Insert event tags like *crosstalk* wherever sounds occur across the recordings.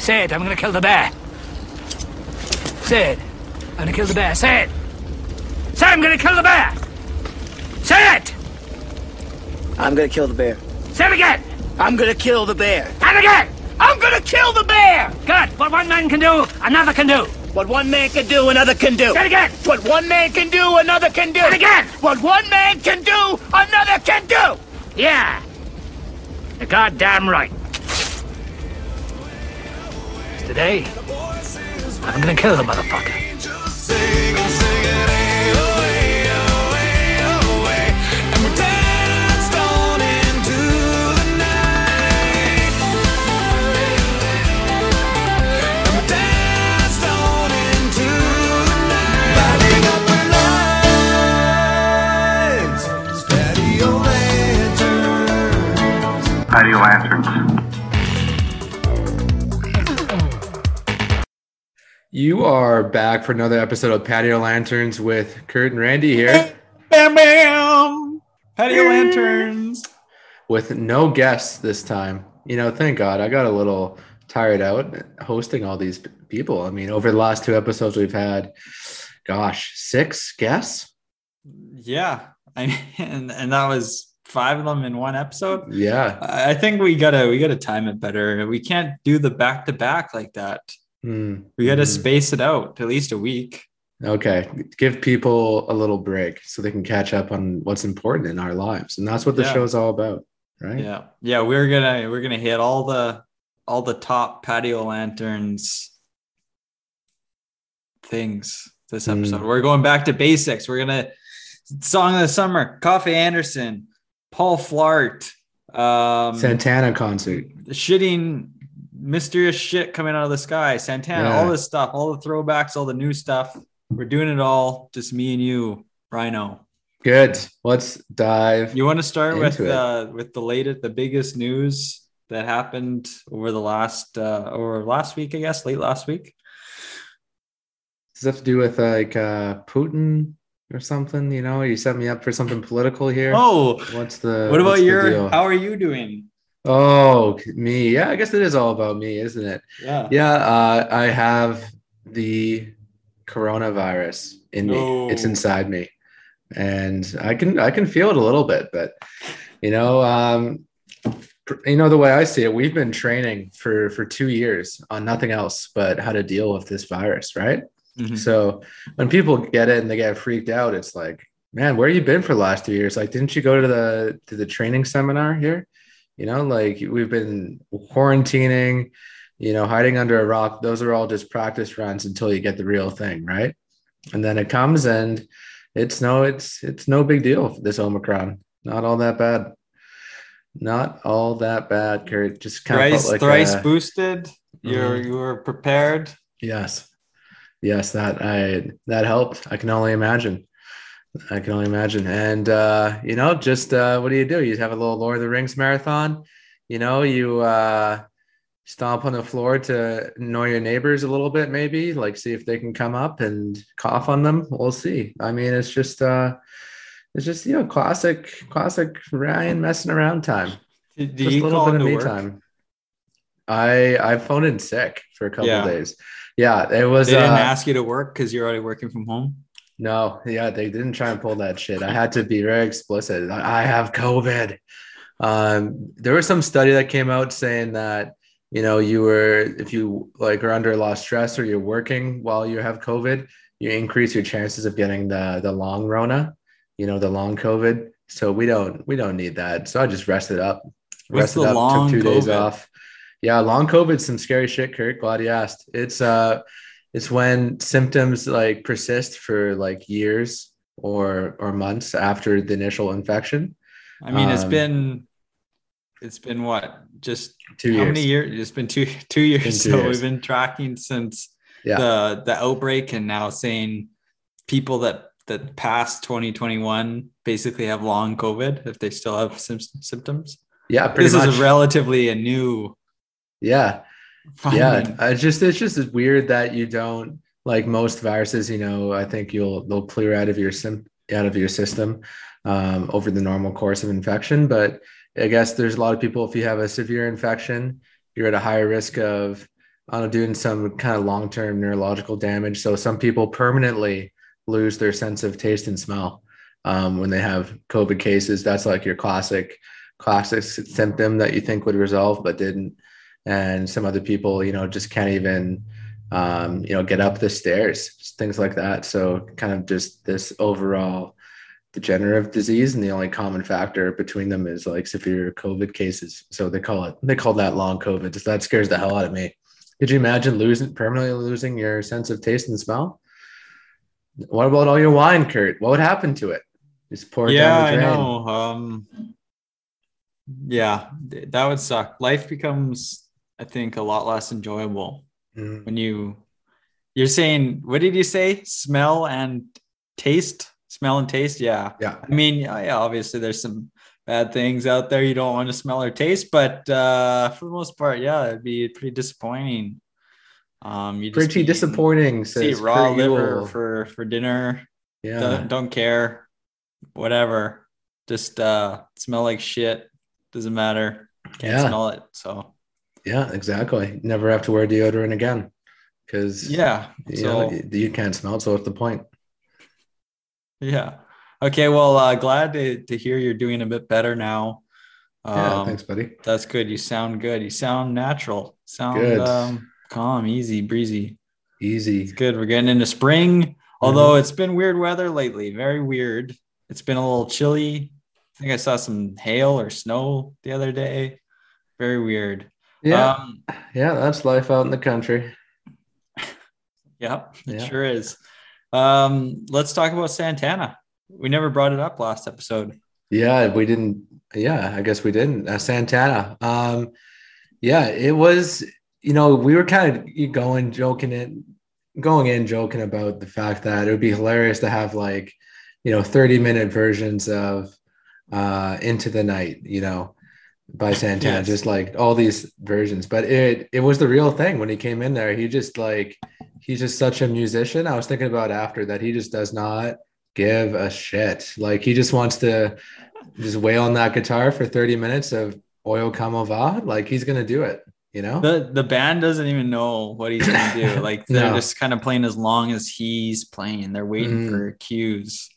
Say it, I'm gonna kill the bear. Say it. I'm gonna kill the bear. Say it. Say I'm gonna kill the bear. Say it. I'm gonna kill the bear. Say it again. I'm gonna kill the bear. And again. I'm gonna kill the bear. Good. What one man can do, another can do. What one man can do, another can do. Say it again. What one man can do, another can do. And again. What one man can do, another can do. Yeah. You're goddamn right. Today, I'm gonna kill the motherfucker. Lanterns. You are back for another episode of Patio Lanterns with Kurt and Randy here Bam bam! Patio lanterns. with no guests this time. You know, thank God. I got a little tired out hosting all these people. I mean, over the last two episodes, we've had, gosh, six guests. Yeah, *laughs* I and and that was five of them in one episode. Yeah. I I think we gotta we gotta time it better. We can't do the back to back like that. Hmm. We gotta Hmm. space it out at least a week. Okay. Give people a little break so they can catch up on what's important in our lives. And that's what the Yeah. is all about, right? Yeah, yeah. We're gonna we're gonna hit all the all the top patio lanterns things this Hmm. episode. We're going back to basics. We're gonna song of the summer. Coffee Anderson, Paul Flart, um, Santana concert. shitting mysterious shit coming out of the sky, Santana, Yeah. all this stuff, all the throwbacks, all the new stuff. We're doing it all, just me and you, Rhino. Good. Let's dive. You want to start with uh, with the latest, the biggest news that happened over the last uh, or last week, I guess, late last week. Does that have to do with like uh, Putin or something? You know, you set me up for something political here. Oh, what's the what about your? How are you doing? Oh, me. Yeah, I guess it is all about me, isn't it? Yeah. Yeah, uh, I have the coronavirus in No. me. It's inside me, and I can I can feel it a little bit, but you know, um, you know the way I see it, we've been training for for two years on nothing else but how to deal with this virus, right? Mhm. So when people get it and they get freaked out, it's like, man, where you been for the last two years? Like, didn't you go to the to the training seminar here? You know, like we've been quarantining, you know, hiding under a rock. Those are all just practice runs until you get the real thing, right? And then it comes and it's no, it's it's no big deal. This Omicron, not all that bad. Not all that bad, Kurt. Just kind Thrice, felt like thrice a- boosted. You're Mhm. you were prepared. Yes. Yes, that I that helped. I can only imagine. I can only imagine. And uh, you know, just uh what do you do? You have a little Lord of the Rings marathon. You know, you uh stomp on the floor to annoy your neighbors a little bit, maybe, like see if they can come up and cough on them. We'll see. I mean, it's just uh it's just you know classic classic Ryan messing around time. Do do Just you a little call bit of me work? time. I I phoned in sick for a couple Yeah. days. Yeah, it was They didn't uh, ask you to work because you're already working from home. No, yeah, they didn't try and pull that shit. I had to be very explicit. I I have COVID. Um, there was some study that came out saying that you know you were if you like are under a lot of stress or you're working while you have COVID, you increase your chances of getting the the long Rona, you know, the long COVID. So we don't we don't need that. So I just rested up. What's rested up, long took two days off. Yeah, long COVID, some scary shit, Kurt. Glad you asked. It's uh it's when symptoms like persist for like years or or months after the initial infection. I mean, it's Um, been it's been what just Two how years. many years? It's been two two years. Two so years. we've been tracking since Yeah. the the outbreak, and now saying people that that passed 2021 basically have long COVID if they still have sym- symptoms. Yeah, pretty This much. is a relatively a new. yeah. Finding. Yeah. I just it's just weird that you don't like most viruses, you know, I think you'll they'll clear out of your sim out of your system um, over the normal course of infection. But I guess there's a lot of people if you have a severe infection, you're at a higher risk of on doing some kind of long term neurological damage. So some people permanently lose their sense of taste and smell um, when they have COVID cases. That's like your classic classic symptom that you think would resolve but didn't. And some other people, you know, just can't even um, you know get up the stairs, things like that. So kind of just this overall degenerative disease and the only common factor between them is like severe covid cases so they call it they call that long covid so that scares the hell out of me could you imagine losing permanently losing your sense of taste and smell what about all your wine kurt what would happen to it just pour it yeah, down I the drain know. Um, yeah, that would suck. Life becomes, I think, a lot less enjoyable Mhm. when you. You're saying, what did you say? Smell and taste. Smell and taste. Yeah. yeah I mean, yeah, obviously there's some bad things out there you don't want to smell or taste, but uh, for the most part, yeah, it'd be pretty disappointing. Um, you pretty disappointing See raw liver for for dinner. yeah Don't, don't care. Whatever. Just uh, smell like shit. Doesn't matter. Can't Yeah. smell it. So yeah exactly never have to wear deodorant again because yeah. you So know you, can't smell it so what's the point yeah. Okay. Well, uh, glad to to hear you're doing a bit better now. yeah Um, thanks buddy That's good. You sound good. You sound natural. Sound um, calm, easy, breezy. easy It's good. We're getting into spring, although it's been weird weather lately. Very weird. It's been a little chilly. I think I saw some hail or snow the other day. Very weird. Yeah Um, yeah that's life out in the country Yep, it Yeah. sure is. Um, let's talk about Santana. We never brought it up last episode. Yeah, we didn't. Yeah, I guess we didn't. Uh, Santana. Um, yeah, it was. You know, we were kind of going joking in, going in joking about the fact that it would be hilarious to have like, you know, thirty minute versions of uh, "Into the Night." You know, by *laughs* Santana, Yes. just like all these versions. But it it was the real thing when he came in there. He just like he's just such a musician. I was thinking about after that. He just does not give a shit. Like he just wants to just wail on that guitar for 30 minutes of Oye Como Va. Like he's gonna do it, you know? The the band doesn't even know what he's gonna do. *laughs* Like they're No. just kind of playing as long as he's playing. They're waiting Mhm. for cues.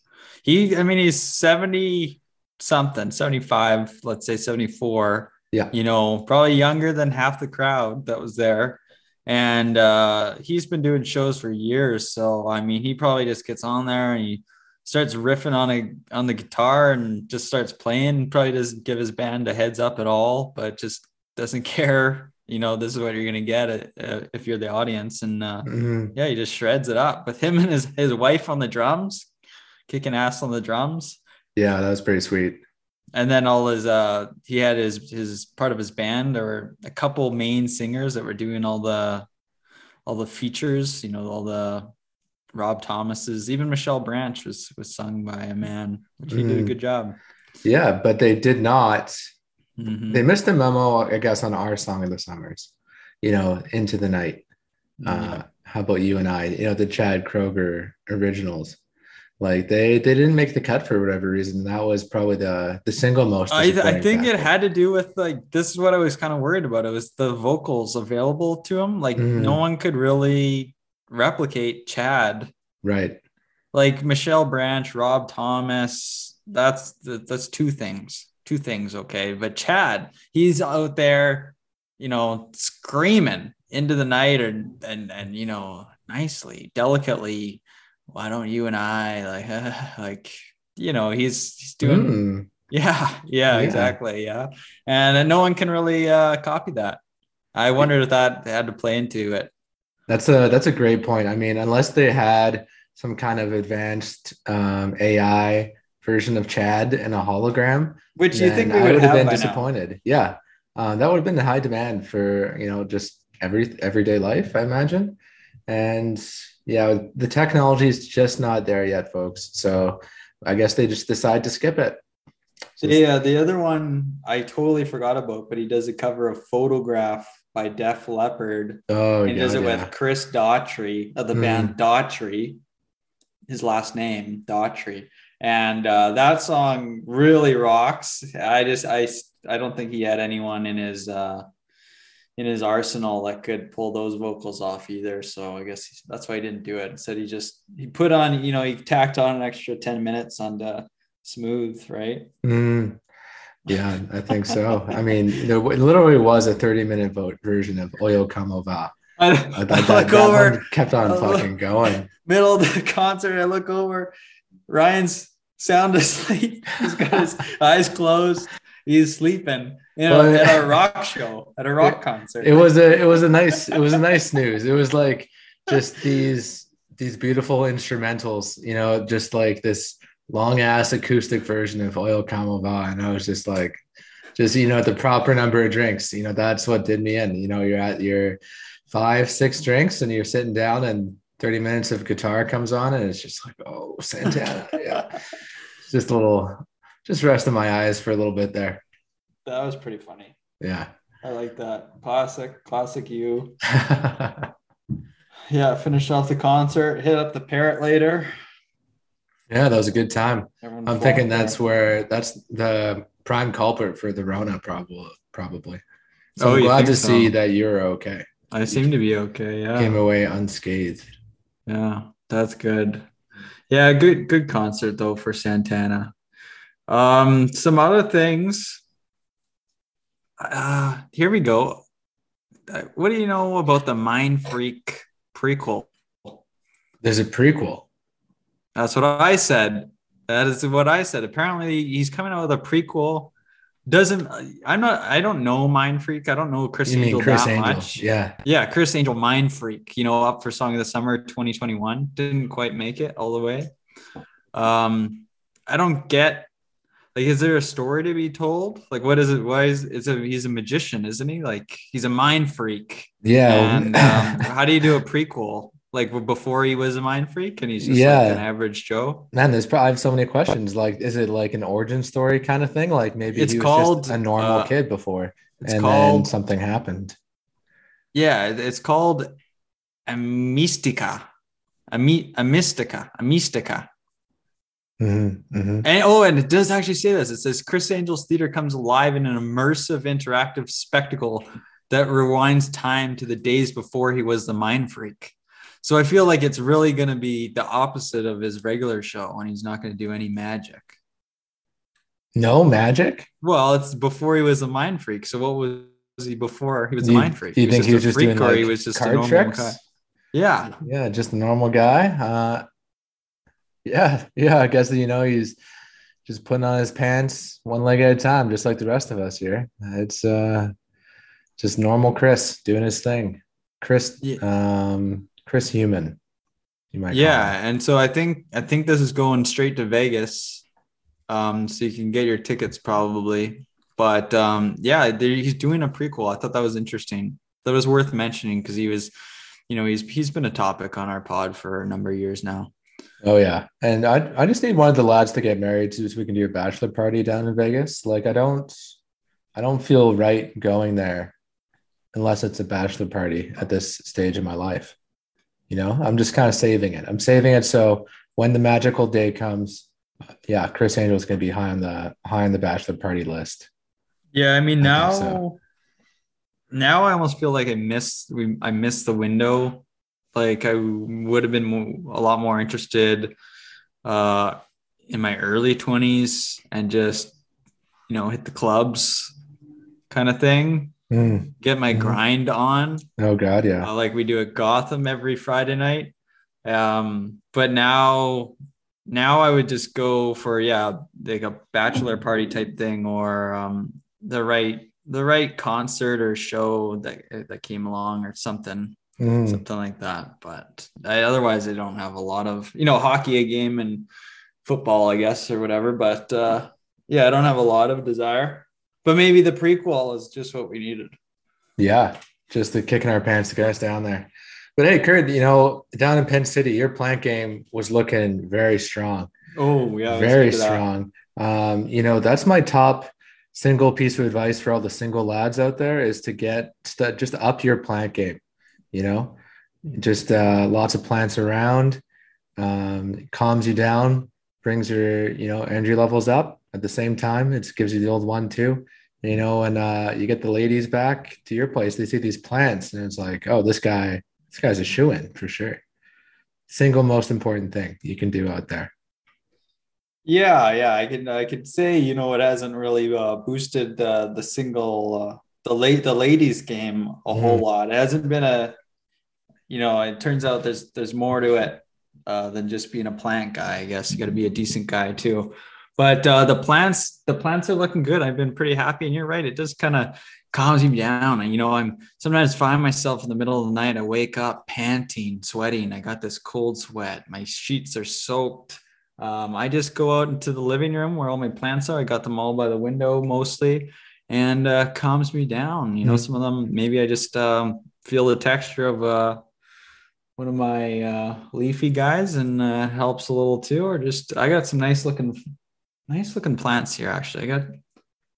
He, I mean, he's 70 something, 75, let's say 74. Yeah. You know, probably younger than half the crowd that was there. And uh he's been doing shows for years. So I mean he probably just gets on there and he starts riffing on a on the guitar and just starts playing. Probably doesn't give his band a heads up at all, but just doesn't *laughs* care. You know, this is what you're gonna get uh, if you're the audience. And uh, Mhm. yeah, he just shreds it up with him *laughs* and his his wife on the drums, kicking ass on the drums. Yeah, that was pretty sweet. And then all his uh he had his his part of his band there were a couple main singers that were doing all the all the features, you know, all the Rob Thomas's, even Michelle Branch was was sung by a man, which he did a Mm. good job. Yeah, but they did not. Mhm. They missed the memo, I guess, on our song of the summers. You know, into the night. Uh, Yeah. How about you and I? You know, the Chad Kroeger originals. Like they they didn't make the cut for whatever reason. That was probably the the single most. I, I think it had to do with like this is what I was kind of worried about. It was the vocals available to him. Like Mhm. no one could really replicate Chad. right. Like Michelle Branch, Rob Thomas. That's that's two things. Two things, okay. But Chad, he's out there, you know, screaming into the night and and and you know, nicely, delicately. Why don't you and I like *laughs* like you know, he's he's doing Mm. *laughs* yeah, yeah, Yeah. exactly. Yeah. And no one can really uh, copy that. I wondered if that had to play into it. That's a that's a great point. I mean, unless they had some kind of advanced um, AI version of Chad and a hologram, Which you think we I would would have have been by now. disappointed. Yeah, uh, that would have been the high demand for you know just every everyday life, I imagine. And yeah, the technology is just not there yet, folks. So I guess they just decide to skip it. So- Yeah, the other one I totally forgot about, but he does a cover of Photograph by Def Leppard. Oh, he does God, it yeah. with Chris Daughtry of the Mhm. band Daughtry, his last name Daughtry, and uh, that song really rocks. I just I I don't think he had anyone in his uh, in his arsenal that could pull those vocals off either. So I guess he's, that's why he didn't do it. Instead, he just he put on, you know, he tacked on an extra 10 minutes on the smooth, right? Mm, yeah, I think so. I mean, there literally was a 30 minute vote version of Oye Como Va. I, I I look that over kept on I look- fucking going. middle of the *laughs* concert. I look over, Ryan's sound asleep. *laughs* He's got his *laughs* eyes closed. He's sleeping. You know, Well, at a *laughs* rock show, at a rock concert. It was a it was a nice it was a nice snooze. It was like just these these beautiful instrumentals, you know, just like this long ass acoustic version of Oye Como Va. And I was just like, just you know, the proper number of drinks. You know, that's what did me in. You know, you're at your five, six drinks and you're sitting down and 30 minutes of guitar comes on and it's just like, oh, Santana. yeah. *laughs* Just a little just resting my eyes for a little bit there. that was pretty funny. Yeah. I like that. Classic, classic you. *laughs* Yeah, finished off the concert, hit up the parrot later. yeah, that was a good time. Everyone I'm thinking there. that's where that's the prime culprit for the Rona probably probably. So Oh, I'm glad to so? see that you're okay. I seem to be okay. Yeah. Came away unscathed. Yeah, that's good. Yeah, good good concert though for Santana. Um, some other things. Uh, here we go. Uh, What do you know about the Mind Freak prequel? There's a prequel. That's what I said. That is what I said. Apparently, he's coming out with a prequel. Doesn't I'm not I don't know Mind Freak. I don't know Chris You Angel Chris that Angel? much. Yeah. Yeah, Criss Angel Mind Freak, you know, up for Song of the Summer 2021. Didn't quite make it all the way. Um, I don't get like is there a story to be told? Like what is it? Why is it's a he's a magician, isn't he? Like he's a mind freak. Yeah. And *laughs* um, how do you do a prequel? Like before he was a mind freak and he's just Yeah. like an average Joe? Man, there's probably I have so many questions. Like, is it like an origin story kind of thing? Like maybe It's he was called, just a normal uh, kid before, It's and then something happened. yeah, it's called Amystika. A, mi- Amystika, a mystica. Mhm, mhm. And oh, and it does actually say this. It says Criss Angel's theater comes alive in an immersive, interactive spectacle that rewinds time to the days before he was the mind freak. So I feel like it's really going to be the opposite of his regular show, and he's not going to do any magic. No magic. Well, it's before he was a mind freak. So what was he before he was a mind freak? Do you think he was just doing or like he was just a card normal tricks? guy? Yeah, Yeah, just a normal guy. Uh, yeah, yeah. I guess you know he's just putting on his pants one leg at a time, just like the rest of us here. It's uh, just normal Chris doing his thing. Chris, Yeah. um, Chris Human. You might. yeah and so i think i think this is going straight to vegas um so you can get your tickets probably but um yeah he's doing a prequel i thought that was interesting that was worth mentioning because he was you know he's he's been a topic on our pod for a number of years now Oh yeah, and I I just need one of the lads to get married so we can do a bachelor party down in Vegas. Like I don't, I don't feel right going there unless it's a bachelor party at this stage of my life. You know, I'm just kind of saving it. I'm saving it so when the magical day comes, yeah, Criss Angel is going to be high on the high on the bachelor party list. yeah i mean now think so. now i almost feel like i missed we i missed the window like i would have been a lot more interested uh in my early 20s and just you know hit the clubs kind of thing Mm. get my Mhm. grind on Oh God, yeah. uh, like we do at gotham every friday night um but now now i would just go for yeah like a bachelor party type thing or um the right the right concert or show that that came along or something Mm. something like that but I, otherwise i don't have a lot of you know hockey a game and football i guess or whatever but uh yeah i don't have a lot of desire but maybe the prequel is just what we needed Yeah, just the kicking our pants to get us down there. But hey, Kurt, you know, down in Penn City, your plant game was looking very strong. oh yeah very get to that. strong. Um, you know, that's my top single piece of advice for all the single lads out there is to get st- just up your plant game. You know, just uh, lots of plants around, um, calms you down, brings your you know energy levels up. At the same time, it gives you the old one too. You know, and uh, you get the ladies back to your place, they see these plants, and it's like, oh, this guy, this guy's a shoe in for sure. Single most important thing you can do out there. Yeah, yeah, I can I could say you know it hasn't really uh, boosted the the single uh, the late the ladies game a whole Mhm. lot. It hasn't been a you know it turns out there's there's more to it uh, than just being a plant guy. I guess you got to be a decent guy too. But uh, the plants the plants are looking good. I've been pretty happy, and you're right. It just kind of calms me down. And you know I'm sometimes find myself in the middle of the night. I wake up panting, sweating. I got this cold sweat. My sheets are soaked. Um, I just go out into the living room where all my plants are. I got them all by the window mostly, and uh, calms me down. You know, Mhm. some of them maybe I just um, feel the texture of uh, one of my uh, leafy guys, and uh, helps a little too. Or just I got some nice looking, nice looking plants here. Actually, I got.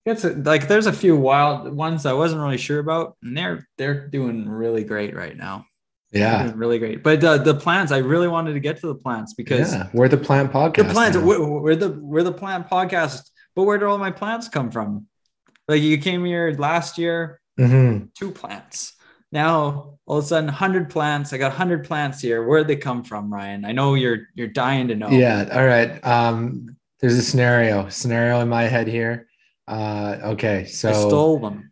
It's a, like there's a few wild ones I wasn't really sure about, and they're they're doing really great right now. Yeah. really great. But uh, the plants, I really wanted to get to the plants because Yeah. We're the plant podcast. the plants now. we're, we're the we're the plant podcast but where did all my plants come from like you came here last year Mhm. two plants now all of a sudden 100 plants i got 100 plants here where'd they come from ryan i know you're you're dying to know Yeah. All right. Um, there's a scenario scenario in my head here. Uh, okay. So i stole them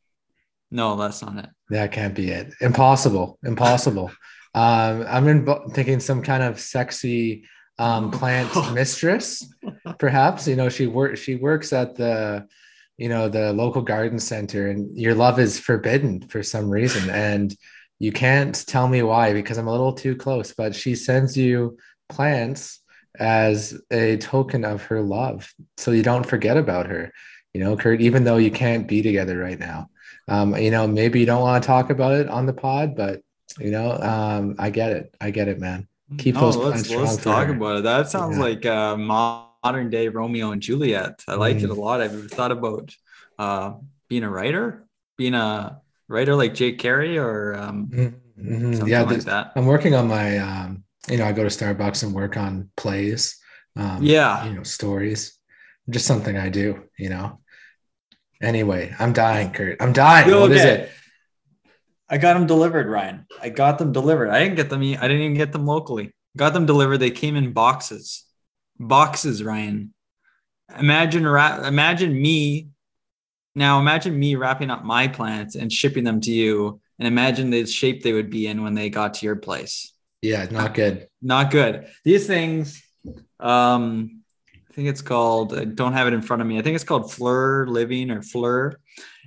no that's not it that can't be it. Impossible. Impossible. *laughs* um, I'm in, thinking some kind of sexy um, plant *laughs* mistress, perhaps. You know, she works. She works at the, you know, the local garden center, and your love is forbidden for some reason, and you can't tell me why because I'm a little too close. But she sends you plants as a token of her love, so you don't forget about her. You know, Kurt, even though you can't be together right now. Um, you know, maybe you don't want to talk about it on the pod, but you know, um, I get it. I get it, man. Keep no, those let's, plants let's talk about it that sounds Yeah. like uh modern day romeo and juliet i like it a Mm. lot i've thought about uh being a writer being a writer like jake carey or um Mhm, mhm. something Yeah, like that I'm working on my. Um, you know, I go to Starbucks and work on plays. Um, Yeah. you know, stories. Just something I do. You know. Anyway, I'm dying, Kurt. I'm dying. Yo, What is it? I got them delivered, Ryan. I got them delivered. I didn't get them. I didn't even get them locally. Got them delivered. They came in boxes. Boxes, Ryan. Imagine, ra- imagine me. Now, imagine me wrapping up my plants and shipping them to you, and imagine the shape they would be in when they got to your place. Yeah, not good. Not good. These things, um, I think it's called. I don't have it in front of me. I think it's called Fleur Living or Fleur.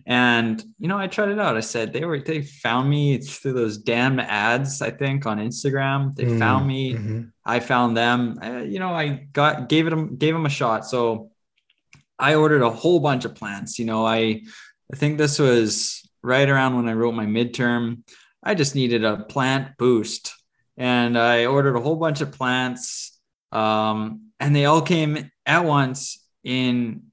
And you know, I tried it out. I said they were they found me through those damn ads. I think on Instagram they Mm, found me. mhm. I found them. Uh, you know, I got gave it them gave them a shot. So I ordered a whole bunch of plants. You know, I I think this was right around when I wrote my midterm. I just needed a plant boost, and I ordered a whole bunch of plants. Um, and they all came at once in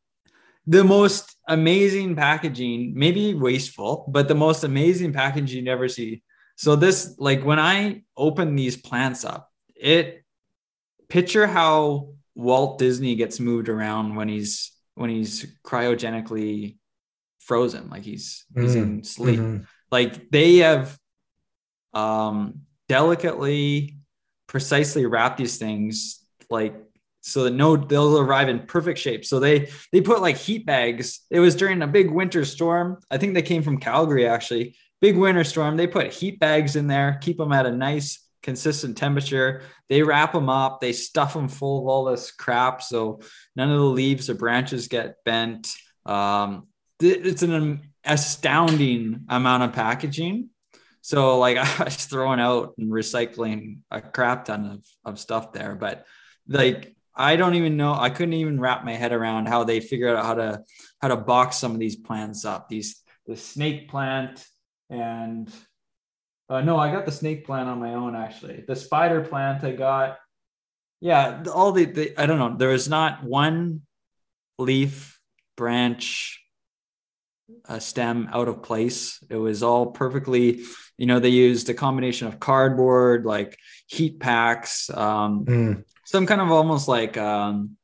the most amazing packaging, maybe wasteful, but the most amazing packaging you never see. So this, like when I open these plants up, it picture how Walt Disney gets moved around when he's when he's cryogenically frozen, like he's he's in sleep. mhm. Like they have um delicately, precisely wrapped these things like so that no they'll arrive in perfect shape. So they they put like heat bags. It was during a big winter storm. I think they came from Calgary actually. Big winter storm. They put heat bags in there, keep them at a nice consistent temperature. They wrap them up. They stuff them full of all this crap, so none of the leaves or branches get bent. Um, it's an astounding amount of packaging. So like *laughs* I was throwing out and recycling a crap ton of, of stuff there, but like I don't even know. I couldn't even wrap my head around how they figured out how to how to box some of these plants up. These the snake plant and uh, no, I got the snake plant on my own actually. The spider plant I got. Yeah, all the, the I don't know. There was not one leaf, branch, a stem out of place. It was all perfectly, you know, they used a combination of cardboard, like heat packs, um, Mm, some kind of almost like um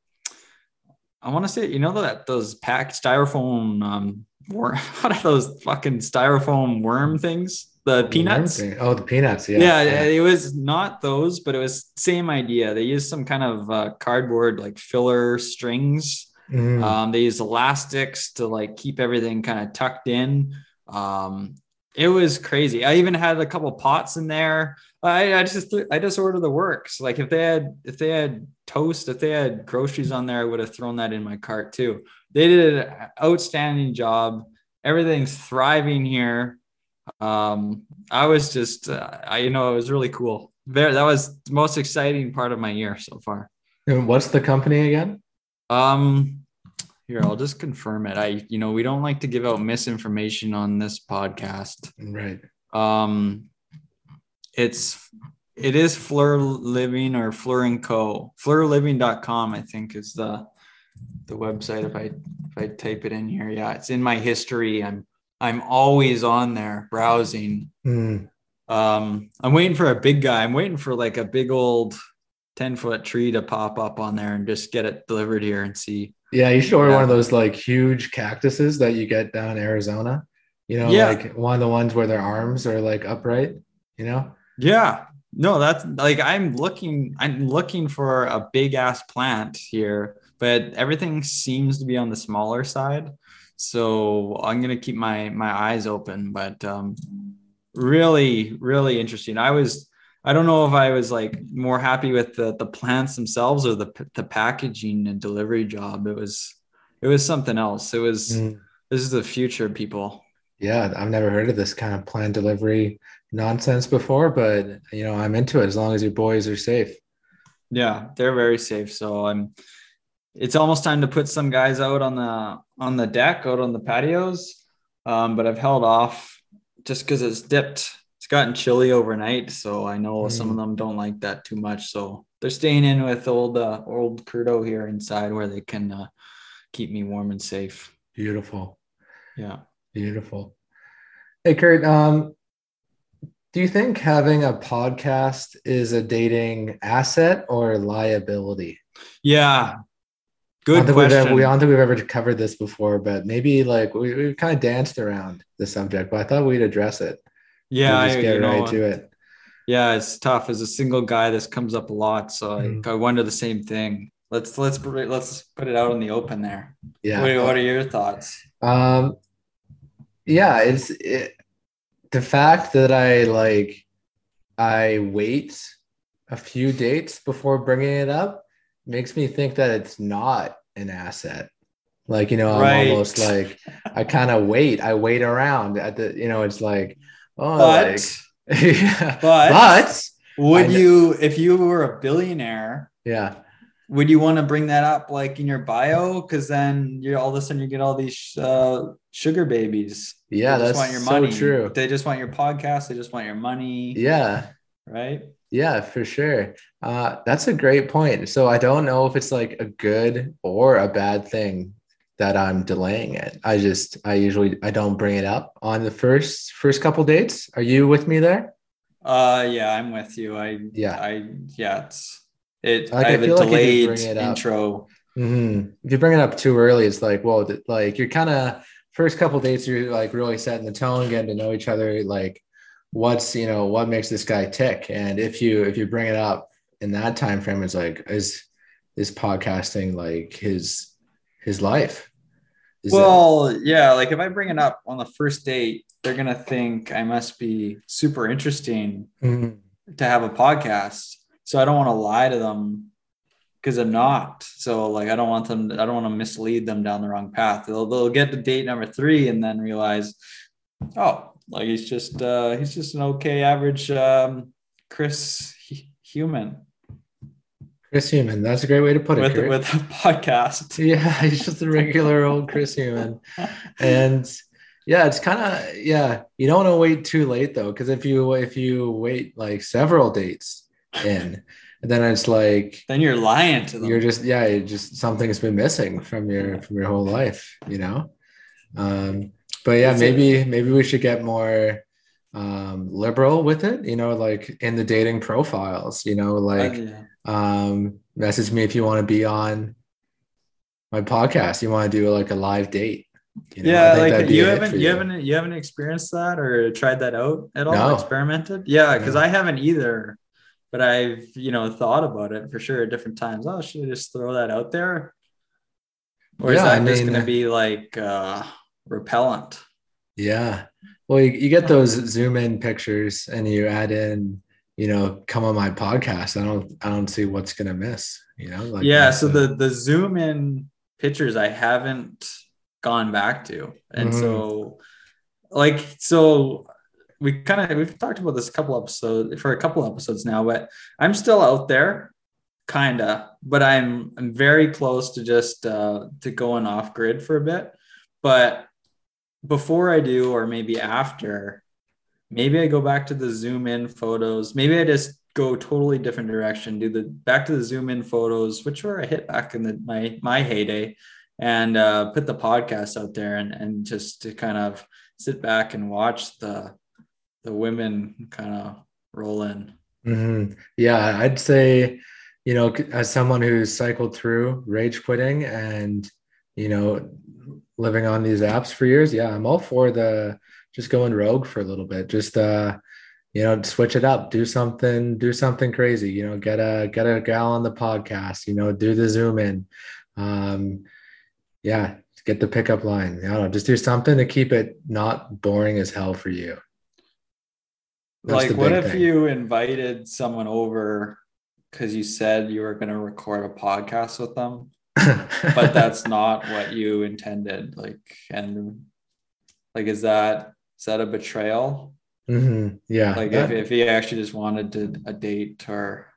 I want to say, you know, that those packed styrofoam um, worm. *laughs* What are those fucking styrofoam worm things? The peanuts. Oh, the peanuts. Yeah. Yeah, it was not those, but it was same idea. They used some kind of uh, cardboard like filler strings. Mm. Um, they used elastics to like keep everything kind of tucked in. Um, it was crazy. I even had a couple pots in there. I, I just I just ordered the works. Like if they had if they had toast, if they had groceries on there, I would have thrown that in my cart too. They did an outstanding job. Everything's thriving here. Um, I was just uh, I you know it was really cool. There that was the most exciting part of my year so far. And what's the company again? Um, here I'll just confirm it. I you know we don't like to give out misinformation on this podcast. Right. Um, it's it is Fleur Living or Fleur and Co. FleurLiving.com, I think, is the the website. If I if I type it in here, yeah, it's in my history. I'm I'm always on there browsing. Mm. Um, I'm waiting for a big guy. I'm waiting for like a big old 10 foot tree to pop up on there and just get it delivered here and see. Yeah, you should order Yeah. one of those like huge cactuses that you get down in Arizona. You know, Yeah. like one of the ones where their arms are like upright. You know. Yeah. No, that's like I'm looking I'm looking for a big ass plant here, but everything seems to be on the smaller side. So I'm gonna keep my my eyes open, but um really, really interesting. I was I don't know if I was like more happy with the the plants themselves or the the packaging and delivery job. It was it was something else. It was Mm. this is the future, people. Yeah, I've never heard of this kind of plant delivery nonsense before, but you know, I'm into it as long as your boys are safe. Yeah, they're very safe. So I'm it's almost time to put some guys out on the on the deck, out on the patios. Um, but I've held off just because it's dipped. It's gotten chilly overnight, so I know some of them don't like that too much. So they're staying in with old uh, old Curdo here inside where they can uh, keep me warm and safe. Beautiful. Yeah. Beautiful. Hey Kurt, um, do you think having a podcast is a dating asset or liability? Yeah. I Good question. ever- we I don't think we've ever covered this before, but maybe like we, we've kind of danced around the subject, but I thought we'd address it. yeah, We'll I, just get you know, right to it. Yeah, it's tough. As a single guy, this comes up a lot. So Mm. I, I wonder the same thing. Let's let's let's put it out in the open there. Yeah. What, what are your thoughts? Um, yeah, it's it, the fact that I like I wait a few dates before bringing it up makes me think that it's not an asset. Like you know, I'm almost like I kind of wait. I wait around at the you know, it's like oh, But like, *laughs* yeah, but- but would I you, if you were a billionaire, yeah, would you want to bring that up like in your bio? Because then you all of a sudden you get all these uh, sugar babies. yeah, they just that's want your so money. true. They just want your podcast. They just want your money. Yeah, Right. Yeah, for sure. Uh, that's a great point. So I don't know if it's like a good or a bad thing that I'm delaying it. I just I usually I don't bring it up on the first first couple dates. Are you with me there? Uh, yeah, I'm with you. I, Yeah. I, yeah, it's it. Like, I I have a like if you delayed bring it up- intro. hmm If you bring it up too early, it's like, whoa, th- like you're kind of first couple dates, you're like really setting the tone, getting to know each other. Like, what's you know what makes this guy tick? And if you if you bring it up in that time frame, it's like is is podcasting like his his life? Is well, yeah, like if I bring it up on the first date, they're gonna think I must be super interesting Mhm. to have a podcast. So I don't want to lie to them because I'm not. So like I don't want them. I don't want to mislead them down the wrong path. They'll they'll get to date number three and then realize, oh, like he's just uh, he's just an okay average um, Chris hu- human Chris Human. That's a great way to put it. with Kurt. with a podcast. *laughs* yeah, he's just a regular old Chris Human. and yeah it's kind of yeah you don't want to wait too late though because if you if you wait like several dates in And then it's like then you're lying to them. you're just yeah you just something's been missing from your from your whole life you know um but yeah That's it. maybe maybe we should get more um liberal with it you know like in the dating profiles you know like yeah. um message me if you want to be on my podcast you want to do like a live date You know, yeah, like you haven't for you haven't you haven't experienced that or tried that out at all? No. Experimented? Yeah, because No. I haven't either. But I've you know thought about it for sure at different times. Oh, should I just throw that out there? Or is Yeah, that I just mean- gonna be like uh repellent? Yeah. Well, you, you get those zoom in pictures and you add in, you know, come on my podcast. I don't I don't see what's gonna miss, you know? Like yeah, so the the zoom in pictures I haven't gone back to. And Mhm. so like so we kind of we've talked about this a couple episodes for a couple episodes now, but I'm still out there kinda, but I'm I'm very close to just uh to going off grid for a bit. But before I do or maybe after, maybe I go back to the zoom in photos. Maybe I just go totally different direction, do the back to the zoom in photos, which were a hit back in the my my heyday, and uh, put the podcast out there and and just to kind of sit back and watch the the women kind of roll in. Mhm. Yeah, I'd say, you know, as someone who's cycled through rage quitting and, you know, living on these apps for years, yeah, I'm all for the just going rogue for a little bit. Just uh, you know, switch it up, do something, do something crazy, you know, get a get a gal on the podcast, you know, do the zoom in. Um, yeah, get the pickup line. I don't know, just do something to keep it not boring as hell for you. That's like, what if thing. you invited someone over because you said you were going to record a podcast with them, *laughs* but that's not what you intended? Like, and like, is that is that a betrayal? hmm Yeah. Like, that- if, if he actually just wanted to a date or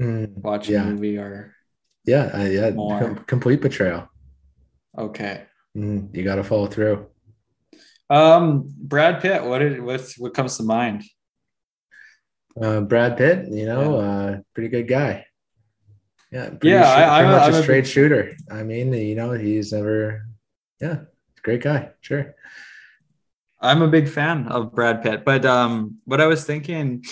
mm, watch a movie or yeah, uh, yeah, More. com- complete betrayal. okay. Mm, you got to follow through. Um, Brad Pitt. What did what's what comes to mind? Uh, Brad Pitt, you know, uh, pretty good guy. Yeah, pretty Yeah, shoo- I- pretty I'm a- much I'm a a straight big- shooter. I mean, you know, he's never, yeah, great guy. Sure. I'm a big fan of Brad Pitt, but um, what I was thinking,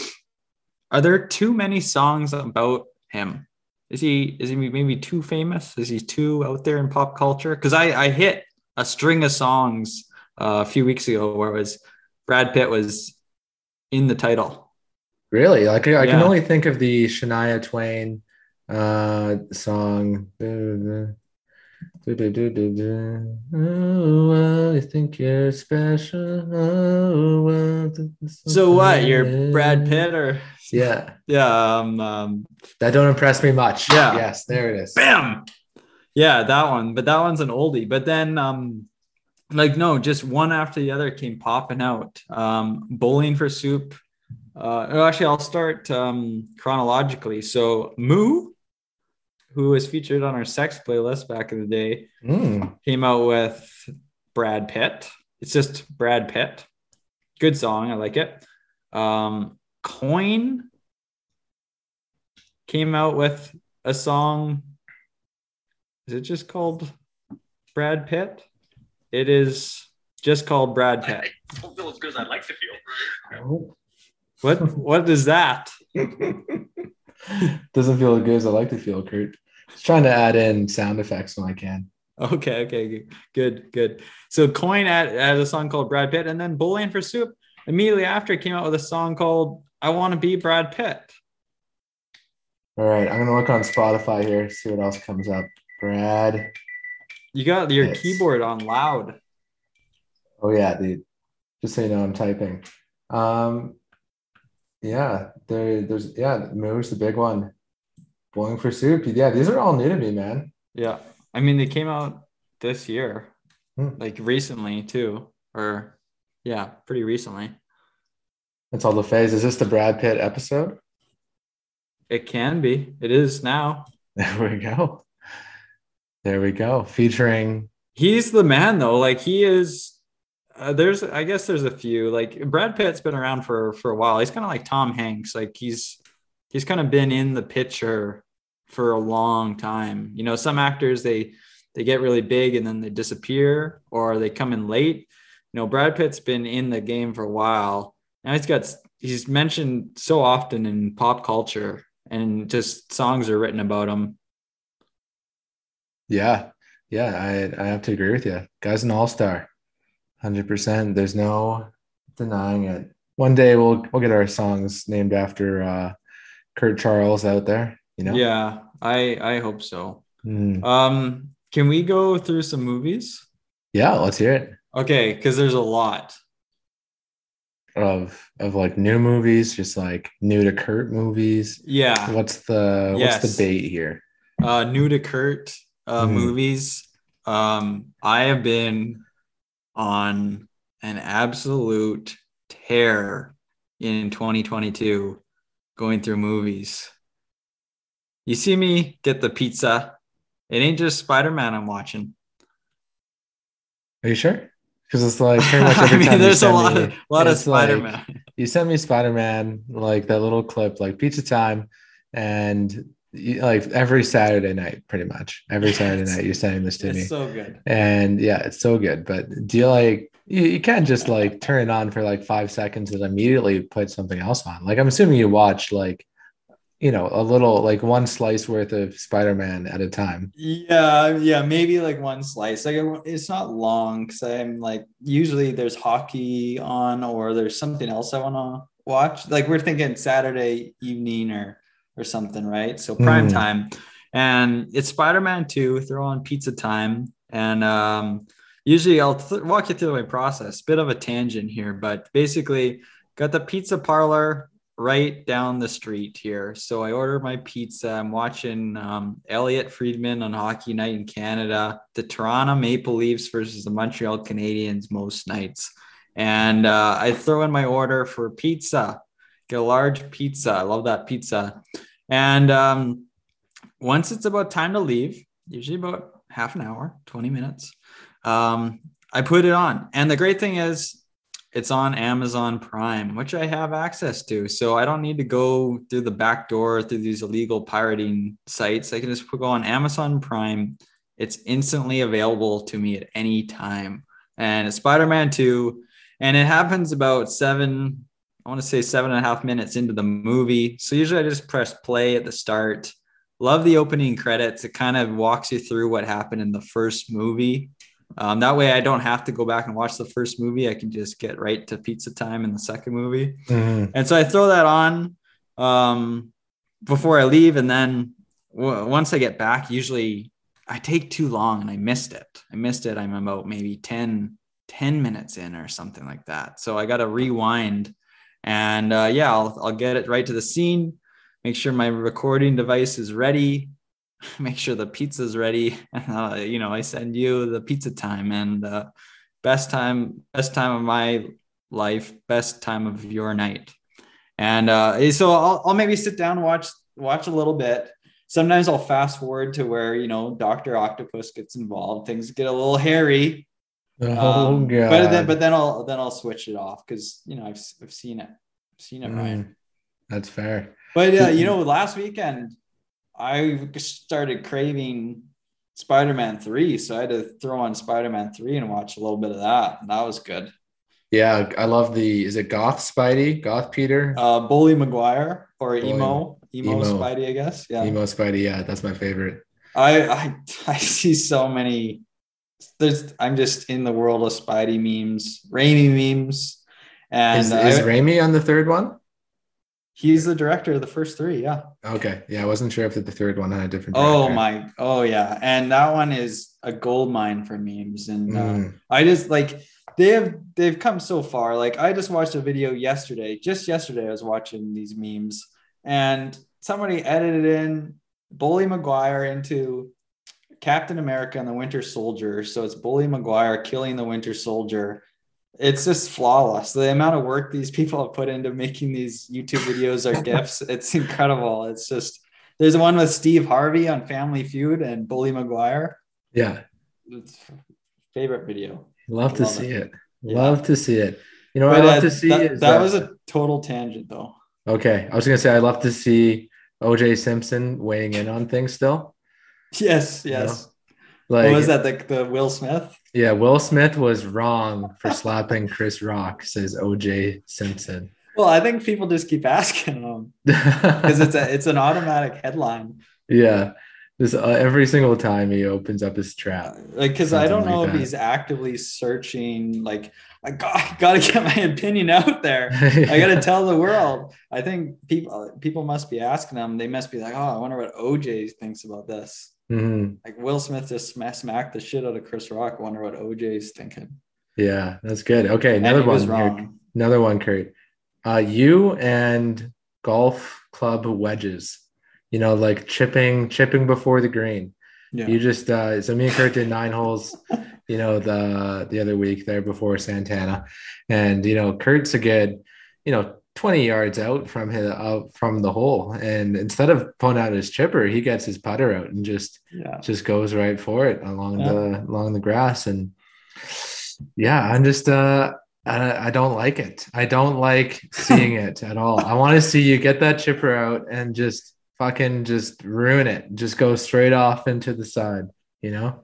are there too many songs about him? Is he is he maybe too famous? Is he too out there in pop culture? Because I I hit a string of songs uh, a few weeks ago where it was Brad Pitt was in the title. Really? Like, I can Yeah. only think of the Shania Twain uh, song. Oh, I think you're special. Oh, well, So what? You're Brad Pitt or Yeah, yeah? Um, um, that don't impress me much. Yeah. Yes, there it is. bam yeah that one but that one's an oldie but then um like no just one after the other came popping out um bowling for soup uh actually i'll start um chronologically so moo who was featured on our sex playlist back in the day Mm, came out with brad pitt it's just brad pitt good song i like it um coin came out with a song is it just called Brad Pitt? It is just called Brad Pitt. don't feel as good as I'd like to feel. Oh. What what is that? *laughs* Doesn't feel as good as I like to feel, Kurt. Just trying to add in sound effects when I can. Okay, okay, good, good. So Coin had, had a song called Brad Pitt, and then Bowling for Soup immediately after came out with a song called I Want to Be Brad Pitt. All right, I'm gonna look on Spotify here, see what else comes up. Brad. You got your Yes. keyboard on loud. Oh yeah, dude. Just so you know, I'm typing. Um, yeah, there, there's yeah, Moo's the big one. Bowling for soup. Yeah, these are all new to me, man. Yeah. I mean, they came out this year, Hmm. like recently too, or yeah, pretty recently. That's all the phase. Is this the Brad Pitt episode? It can be. It is now. *laughs* There we go. There we go. Featuring He's the man though. Like he is. Uh, there's, I guess, there's a few. Like Brad Pitt's been around for for a while. He's kind of like Tom Hanks. Like he's he's kind of been in the picture for a long time. You know, some actors they they get really big and then they disappear or they come in late. You know, Brad Pitt's been in the game for a while. Now he's got he's mentioned so often in pop culture and just songs are written about him. Yeah. Yeah, I I have to agree with you. Guy's an all-star. 100%. There's no denying it. One day we'll we'll get our songs named after uh Kurt Charles out there, you know? Yeah, I I hope so. Mm. Um, can we go through some movies? Yeah, let's hear it. Okay, because there's a lot. Of of like new movies, just like new to Kurt movies. Yeah. What's the what's the bait here? uh new to Kurt uh Mhm. movies. Um I have been on an absolute tear in 2022 going through movies. You see me get the pizza. It ain't just Spider-Man I'm watching. Are you sure? Because it's like pretty much *laughs* I mean, time there's a lot me, of lot of Spider-Man. you sent me Spider-Man, like that little clip, like pizza time, and like every Saturday night, pretty much every *laughs* Saturday night, you're sending this to me. So good. and yeah, it's so good. But do you like you, you can't just like turn it on for like five seconds and immediately put something else on? Like I'm assuming you watch like you know a little like one slice worth of Spider-Man at a time. Yeah, yeah, maybe like one slice. Like it's not long because I'm like usually there's hockey on or there's something else I want to watch. Like we're thinking Saturday evening or or something, right? So prime Mm. time, and it's Spider-Man Two. Throw on pizza time, and um, usually I'll th- walk you through my process. Bit of a tangent here, but basically got the pizza parlor right down the street here. So I order my pizza. I'm watching um, Elliotte Friedman on Hockey Night in Canada, the Toronto Maple Leafs versus the Montreal Canadiens most nights. And uh, I throw in my order for pizza, get a large pizza. I love that pizza. And um, once it's about time to leave, usually about half an hour, 20 minutes, um, I put it on. And the great thing is, it's on Amazon Prime, which I have access to. So I don't need to go through the back door through these illegal pirating sites. I can just go on Amazon Prime. It's instantly available to me at any time. And it's Spider Man 2. And it happens about seven, I want to say seven and a half minutes into the movie. So usually I just press play at the start. Love the opening credits. It kind of walks you through what happened in the first movie. Um, that way, I don't have to go back and watch the first movie. I can just get right to pizza time in the second movie. Mhm. And so I throw that on um, before I leave. And then w- once I get back, usually I take too long and I missed it. I missed it. I'm about maybe 10, 10 minutes in or something like that. So I got to rewind. And uh, yeah, I'll, I'll get it right to the scene, make sure my recording device is ready, *laughs* make sure the pizza's ready. *laughs* Uh, you know, I send you the pizza time and uh, best time, best time of my life, best time of your night. And uh, so I'll, I'll maybe sit down watch watch a little bit. Sometimes I'll fast forward to where you know Doctor Octopus gets involved. Things get a little hairy. Oh Um, god. But then but then I'll then I'll switch it off because you know I've I've seen it, I've seen it. Mm, that's fair. But uh, you know, last weekend I started craving Spider-Man 3, so I had to throw on Spider-Man 3 and watch a little bit of that. And that was good. Yeah, I love the. Is it Goth Spidey? Goth Peter? Uh Bully Maguire or Bully- emo, emo, Emo. Spidey, I guess. Yeah. Emo Spidey. Yeah, that's my favorite. I, I *laughs* I see so many there's I'm just in the world of Spidey memes, Raimi memes. And Is, I- Raimi on the third one? he's the director of the first three, yeah. Okay. Yeah, I wasn't sure if the third one had a different. Oh my, oh yeah, and that one is a gold mine for memes, and uh, Mm. I just like they have they've come so far. Like I just watched a video yesterday, just yesterday, I was watching these memes, and somebody edited in Bully Maguire into Captain America and the Winter Soldier. So it's Bully Maguire killing the Winter Soldier. It's just flawless. The amount of work these people have put into making these YouTube videos or *laughs* GIFs, it's incredible. It's just there's one with Steve Harvey on Family Feud and Bully Maguire. Yeah, It's favorite video. love to Love see it. it. Yeah. Love to see it. You know what But, I love uh, to see that, is that was a total tangent though. okay. I was gonna say I love to see OJ Simpson weighing in on things still. Yes, yes. Like what was that? The, the Will Smith? Yeah, Will Smith was wrong for slapping Chris Rock, says OJ Simpson. Well, I think people just keep asking them because *laughs* it's a it's an automatic headline. yeah. Just uh, every single time he opens up his trap. like because I don't know like if he's actively searching. Like I got gotta get my opinion out there. I gotta *laughs* tell the world. I think people people must be asking him. They must be like, oh, I wonder what OJ thinks about this. Mhm. Like Will Smith just sma- smacked the shit out of Chris Rock. Wonder what OJ's thinking. Yeah, that's good. Okay, another one. here. Another one, Kurt. Uh, you and golf club wedges. You know, like chipping, chipping before the green. Yeah. You just uh, so me and Kurt did nine holes. *laughs* You know the the other week there before Santana, and you know Kurt's a good, you know, twenty yards out from his out from the hole, and instead of pulling out his chipper, he gets his putter out and just yeah. just goes right for it along Yeah. the along the grass. And yeah i'm just uh I, I don't like it. I don't like *laughs* seeing it at all. I want to see you get that chipper out and just fucking just ruin it. Just go straight off into the side you know?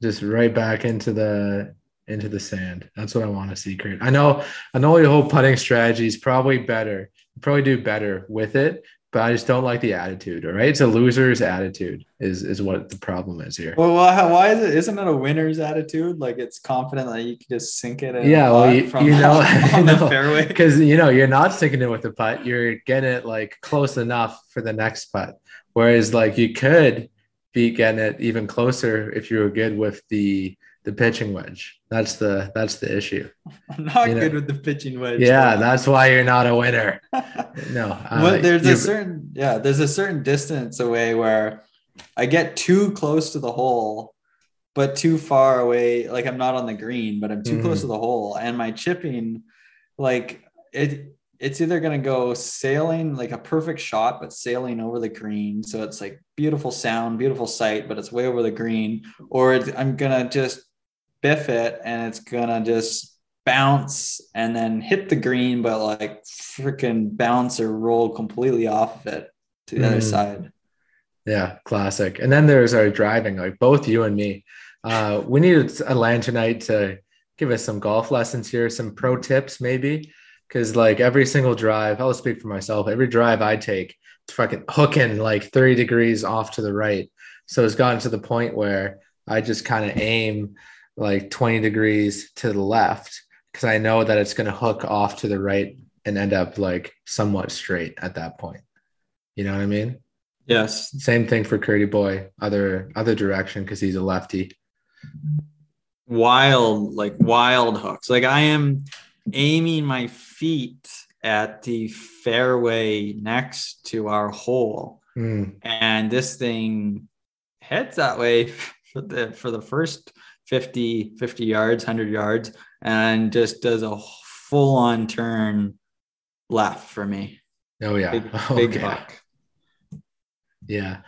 Just right back into the into the sand that's what i want to see Kurt. i know i know your whole putting strategy is probably better you probably do better with it but i just don't like the attitude all right it's a loser's attitude is is what the problem is here Well, why, why is it? Isn't it a winner's attitude? Like it's confident that you can just sink it. Yeah, well, you- from you *laughs* know- on the *laughs* fairway. because you know you're not sinking it with the putt you're getting it like close enough for the next putt whereas like you could be getting it even closer if you were good with the the pitching wedge that's the that's the issue I'm *laughs* not you know- good with the pitching wedge. yeah though. that's why you're not a winner *laughs* no uh, there's a certain yeah, there's a certain distance away where I get too close to the hole, but too far away. Like I'm not on the green, but I'm too close Mhm. to the hole, and my chipping, like it. It's either gonna go sailing like a perfect shot, but sailing over the green, so it's like beautiful sound, beautiful sight, but it's way over the green, or I'm gonna just biff it and it's gonna just bounce and then hit the green, but like freaking bounce or roll completely off of it to the other Mm. side. Yeah, classic. And then there's our driving, like both you and me. Uh, we need a land tonight to give us some golf lessons here, some pro tips maybe. Cause like every single drive, I'll speak for myself, every drive I take, it's fucking hooking like 30 degrees off to the right. So it's gotten to the point where I just kind of aim like 20 degrees to the left because I know that it's going to hook off to the right and end up like somewhat straight at that point. You know what I mean? Yes. Same thing for Curdy Boy, other other direction because he's a lefty. Wild, like wild hooks. Like I am aiming my feet at the fairway next to our hole. Mm, and this thing heads that way *laughs* for the for the first 50 50 yards 100 yards and just does a full on turn left for me oh yeah, big, *laughs* oh, big yeah. buck yeah,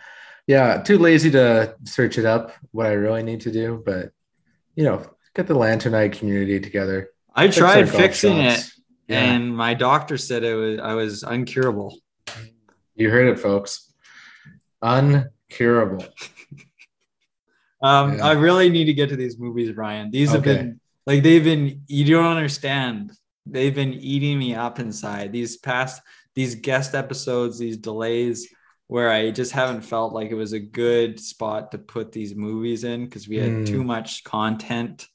yeah. Too lazy to search it up. What I really need to do, but you know, get the Lantern Lanternite community together. i fix tried fixing it. Yeah, and my doctor said it was i was uncurable you heard it, folks. Uncurable. Um Yeah. i really need to get to these movies Ryan. these have Okay. been like they've been you don't understand they've been eating me up inside these past these guest episodes these delays where i just haven't felt like it was a good spot to put these movies in because we had Mm. too much content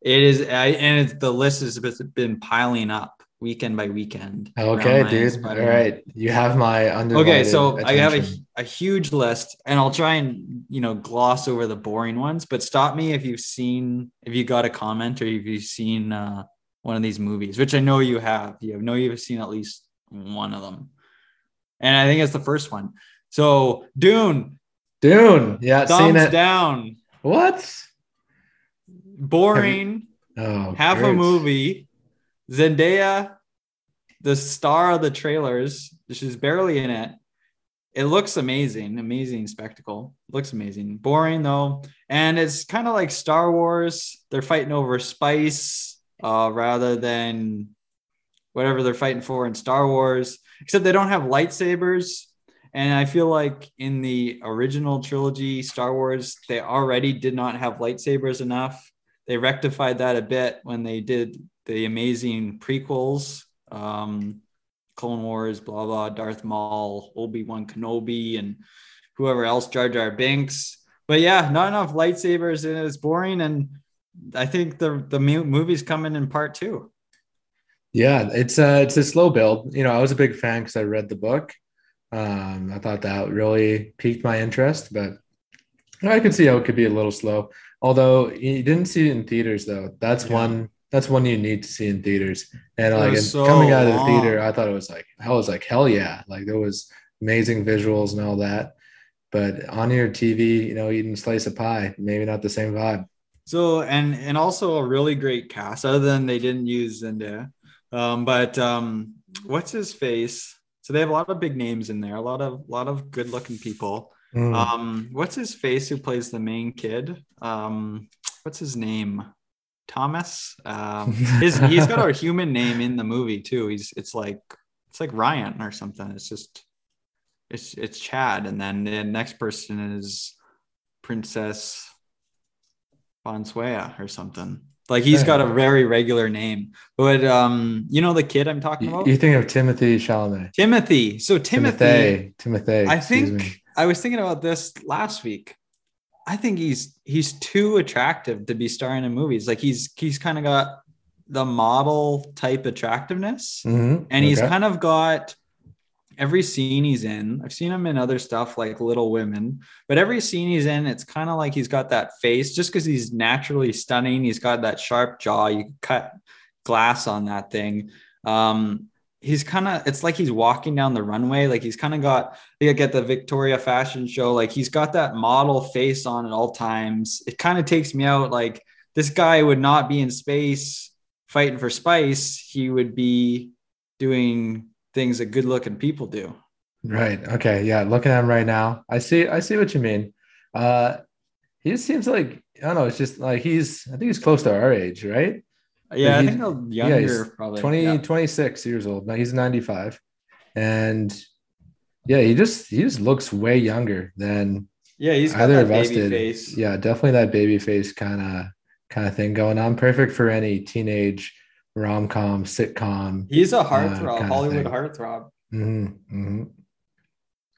it is I, and it's the list has been piling up weekend by weekend Okay, dude. All right, you have my under. Okay, so I have a, a huge list, and I'll try and you know gloss over the boring ones. But stop me if you've seen, if you got a comment, or if you've seen uh, one of these movies, which I know you have. You know you've seen at least one of them, and I think it's the first one. So Dune, Dune. Yeah, seen thumbs it. down. What? Boring. Oh, half a movie. Zendaya, the star of the trailers, she's barely in it. It looks amazing, amazing spectacle. looks amazing. Boring though, and it's kind of like Star Wars. They're fighting over spice uh, rather than whatever they're fighting for in Star Wars. Except they don't have lightsabers. And I feel like in the original trilogy, Star Wars, they already did not have lightsabers enough they rectified that a bit when they did the amazing prequels um clone wars blah blah darth maul obi-wan kenobi and whoever else, Jar Jar Binks. But yeah, not enough lightsabers and it's boring. And I think the the movie's coming in part two. Yeah, it's a it's a slow build. You know, I was a big fan because I read the book. Um, I thought that really piqued my interest, but I can see how it could be a little slow. Although you didn't see it in theaters, though. That's Yeah. one. That's one you need to see in theaters. And like and so coming out of the theater, I thought it was like I was like hell yeah! Like there was amazing visuals and all that. But on your TV, you know, eating a slice of pie, maybe not the same vibe. So and and also a really great cast, other than they didn't use Zendaya. Um, but um, what's his face? So they have a lot of big names in there, a lot of a lot of good looking people. Mm. Um, what's his face who plays the main kid? Um, what's his name? Thomas. Um, *laughs* his he's got a human name in the movie too. He's it's like it's like Ryan or something. It's just it's it's Chad, and then the next person is Princess Bonsuea or something. Like he's got a very regular name. But um, you know the kid I'm talking about? you think of Timothy Chalamet? Timothy. So Timothy. Timothy. Timothy. I think me. I was thinking about this last week. I think he's he's too attractive to be starring in movies. Like he's he's kind of got the model type attractiveness, Mhm. and he's Okay. kind of got every scene he's in. I've seen him in other stuff like Little Women, but every scene he's in, it's kind of like he's got that face just because he's naturally stunning. He's got that sharp jaw. You cut glass on that thing. Um, he's kind of it's like he's walking down the runway like he's kind of got like at the victoria fashion show like he's got that model face on at all times it kind of takes me out like this guy would not be in space fighting for spice he would be doing things that good looking people do Right. Okay. Yeah. Looking at him right now, I see. I see what you mean. Uh, he just seems like I don't know. It's just like he's. I think he's close to our age, right? Yeah i think yeah, younger he's probably 20, yeah. 26 years old. Now he's 95. And yeah, he just he just looks way younger than yeah he's got either that of us baby did. face Yeah, definitely that baby face kind of kind of thing going on. Perfect for any teenage rom com sitcom. he's a Uh, heartthrob kinda hollywood heartthrob hmm hmm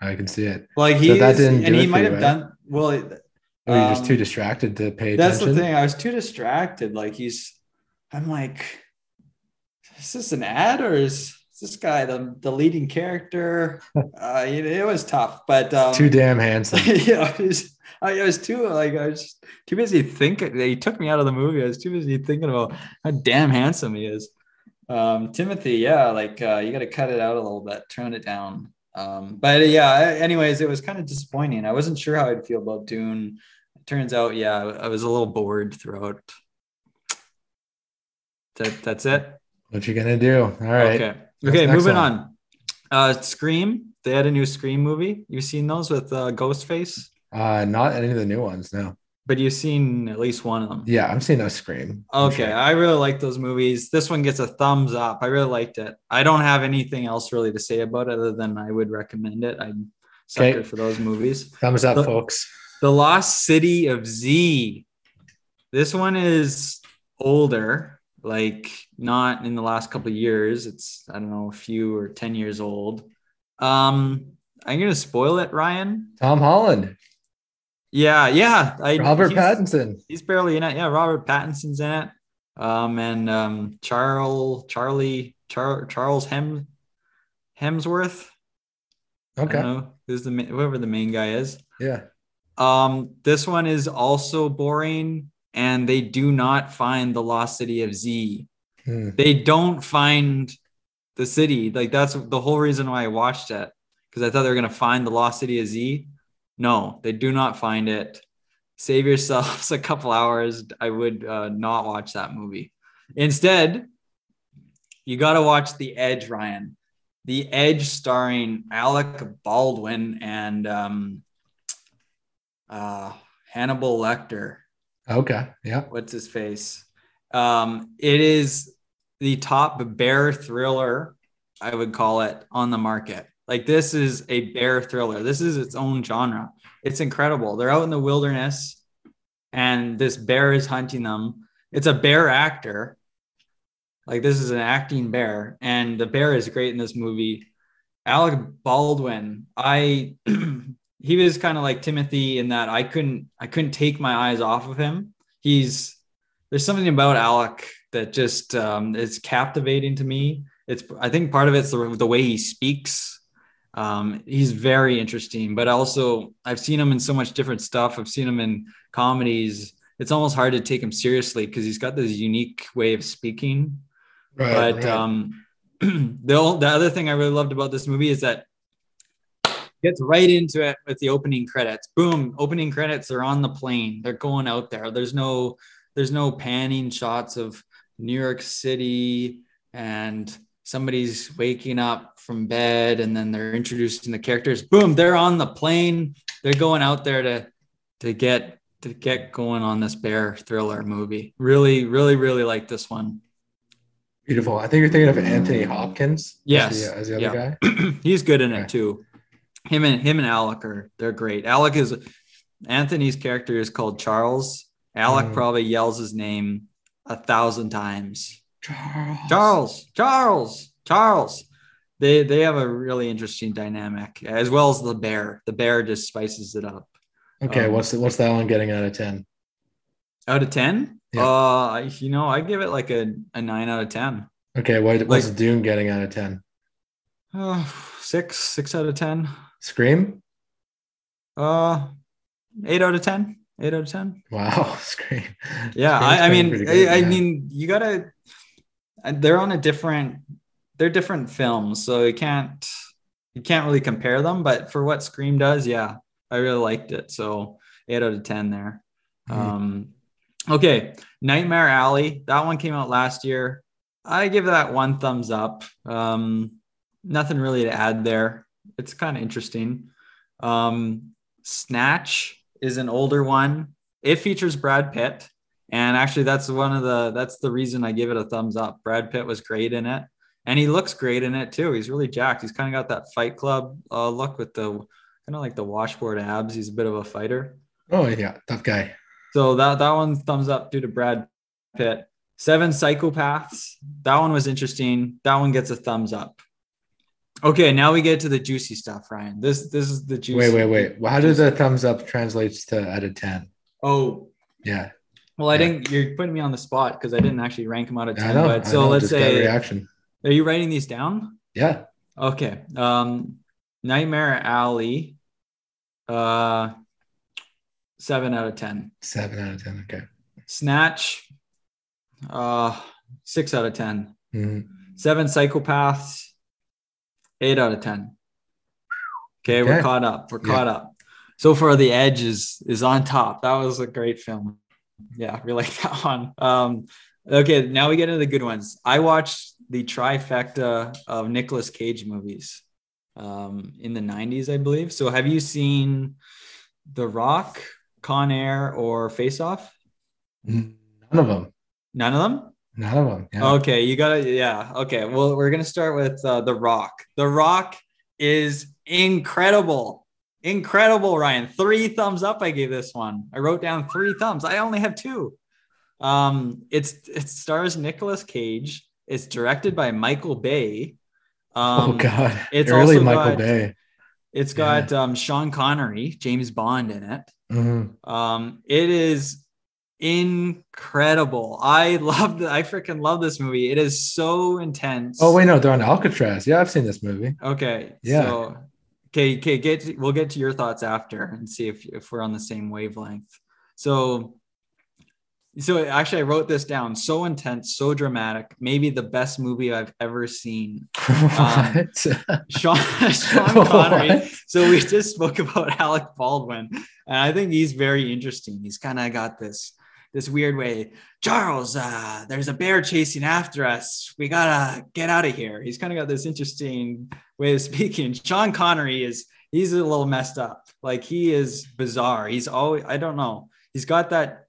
I can see it. like So he that is, didn't and he might have right? done well Or you're just Um, too distracted to pay That's attention. the thing. I was too distracted. Like he's, I'm like, is this an ad or is, is this guy the, the leading character? *laughs* uh, it, it was tough, but um, Too damn handsome. *laughs* yeah, I was, I was too like I was too busy thinking. He took me out of the movie. I was too busy thinking about how damn handsome he is. Um, Timothy, yeah, like uh, you got to cut it out a little bit, tone it down. Um, but yeah, anyways, it was kind of disappointing. I wasn't sure how I'd feel about Dune. It turns out, yeah, I was a little bored throughout. That that's it. What you gonna do? All right. Okay. What's Okay, moving one? on. Uh Scream. They had a new Scream movie. You've seen those with uh, Ghostface, Uh, not any of the new ones. No. but you've seen at least one of them. Yeah, I'm seeing a scream. Okay, sure. I really like those movies. This one gets a thumbs up. I really liked it. I don't have anything else really to say about it other than I would recommend it. I'm Okay. sucker for those movies. Thumbs up, The- folks. The Lost City of Z. This one is older, like not in the last couple of years. It's I don't know, a few or 10 years old. Um, I'm gonna spoil it, Ryan. Tom Holland, Yeah, yeah. I, Robert he's- Pattinson. He's barely in it. Yeah, Robert Pattinson's in it. Um, and um, Charles, Charlie, Char- Charles Hem, Hemsworth. I Okay. don't know who's the whoever the main guy is. Yeah. Um, this one is also boring, and they do not find the lost city of Z. Hmm. They don't find the city. Like that's the whole reason why I watched it because I thought they were gonna find the lost city of Z. No, they do not find it. Save yourselves *laughs* a couple hours. I would uh, not watch that movie. Instead, you got to watch The Edge, Ryan. The Edge, starring Alec Baldwin and um, uh, Hannibal Lecter Okay. Yeah. what's his face? Um it is the top bear thriller i would call it on the market. Like this is a bear thriller. This is its own genre. It's incredible. They're out in the wilderness and this bear is hunting them. It's a bear actor. Like this is an acting bear and the bear is great in this movie. Alec baldwin i *clears throat* he was kind of like Timothy in that I couldn't I couldn't take my eyes off of him. He's there's something about Alec that just um, is captivating to me. It's I think part of it's the, the way he speaks. Um, he's very interesting, but also I've seen him in so much different stuff. I've seen him in comedies. It's almost hard to take him seriously because he's got this unique way of speaking. Right. but um, *clears throat* the the other thing I really loved about this movie is that gets right into it with the opening credits. Boom, opening credits are on the plane. They're going out there. There's no there's no panning shots of New York City and somebody's waking up from bed and then they're introducing the characters. Boom, they're on the plane. They're going out there to to get to get going on this bear thriller movie. Really, really, really like this one. Beautiful. I think you're thinking of Anthony Hopkins. as the- As the other Yeah. guy. *clears throat* He's good in Okay. it too. Him and him and Alec are they're great. Alec is Anthony's character is called Charles. Alec Mm. probably yells his name a thousand times. Charles. Charles, Charles, Charles. They they have a really interesting dynamic as well as the bear. The bear just spices it up. Okay, Um, what's what's that one getting out of ten? Out of ten, Yeah. uh, you know, I give it like a, a nine out of ten. Okay, what, what's Like- Dune getting out of ten? Uh, *sighs* six, six out of ten. Scream. Uh, eight out of ten. Eight out of ten. Wow, *laughs* Scream. Yeah, I, I mean, good, I, I mean, you gotta. They're on a different. They're different films, so you can't. You can't really compare them, but for what Scream does, yeah, I really liked it. So eight out of ten there. Mhm. Um, okay, Nightmare Alley. That one came out last year. I give that one thumbs up. Um, nothing really to add there. It's kind of interesting. Um, Snatch is an older one. It features Brad Pitt, and actually, that's one of the that's the reason I give it a thumbs up. Brad Pitt was great in it, and he looks great in it too. He's really jacked. He's kind of got that Fight Club uh, look with the kind of like the washboard abs. He's a bit of a fighter. Oh yeah, tough guy. So that that one thumbs up due to Brad Pitt. Seven Psychopaths. That one was interesting. That one gets a thumbs up. Okay, now we get to the juicy stuff, Ryan. This this is the juicy. Wait, wait, wait. Well, how does the thumbs up translates to out of ten? Oh, Yeah, well, I Yeah. didn't. You're putting me on the spot because I didn't actually rank them out of I ten. know. but so know, let's say, reaction. are you writing these down? Yeah, Okay. Um, Nightmare Alley. Uh, seven out of ten. seven out of ten. Okay. Snatch. Uh, six out of ten. Mhm. Seven Psychopaths, eight out of ten. Okay, we're caught up. We're Yeah. caught up. So far, The Edge is is on top. That was a great film. Yeah, we like *laughs* that one. Um, okay, now we get into the good ones. I watched the trifecta of Nicolas Cage movies um, in the '90s, I believe. So, have you seen The Rock, Con Air, or Face Off? None of them. None of them. None of them. Yeah. Okay, you gotta, yeah. Okay, well, we're gonna start with uh, The Rock. The Rock is incredible, incredible. Ryan, three thumbs up. I gave this one. I wrote down three thumbs. I only have two. Um, it's it stars Nicolas Cage. It's directed by Michael Bay. Um, oh God, it's early also Michael got- Bay. It's got um, Sean Connery, James Bond in it. Mhm. Um, it is incredible. I love the I freaking love this movie. It is so intense. Oh wait, no, they're on Alcatraz. Yeah, I've seen this movie. Okay. Yeah. So, okay. Okay. Get to- we'll get to your thoughts after and see if if we're on the same wavelength. So. So actually, I wrote this down. So intense, so dramatic. Maybe the best movie I've ever seen. *laughs* Um, what? Sean, *laughs* Sean Connery. What? So we just spoke about Alec Baldwin, and I think he's very interesting. He's kind of got this this weird way. Charles, uh, there's a bear chasing after us. We gotta get out of here. He's kind of got this interesting way of *laughs* speaking. Sean Connery is he's a little messed up. Like he is bizarre. He's always I don't know. He's got that.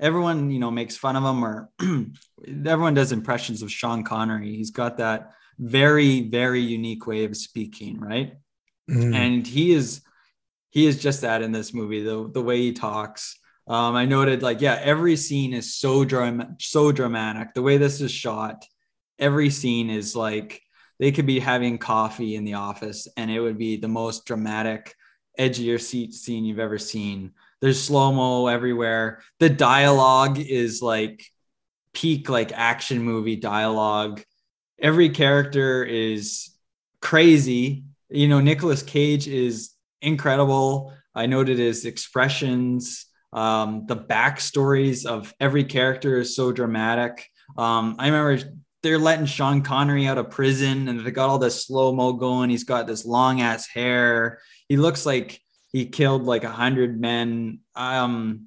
Everyone you know makes fun of him, or *clears throat* everyone does impressions of Sean Connery. He's got that very very unique way of speaking, right? Mm. and he is he is just that in this movie the the way he talks um i noted like yeah every scene is so dram- so dramatic the way this is shot every scene is like they could be having coffee in the office and it would be the most dramatic seat scene you've ever seen. There's slow mo everywhere. The dialogue is like peak like action movie dialogue. Every character is crazy. You know, Nicolas Cage is incredible. I noted his expressions. Um, the backstories of every character is so dramatic. Um, I remember they're letting Sean Connery out of prison and they got all this slow mo going. He's got this long ass hair. He looks like he killed like a hundred men. Um,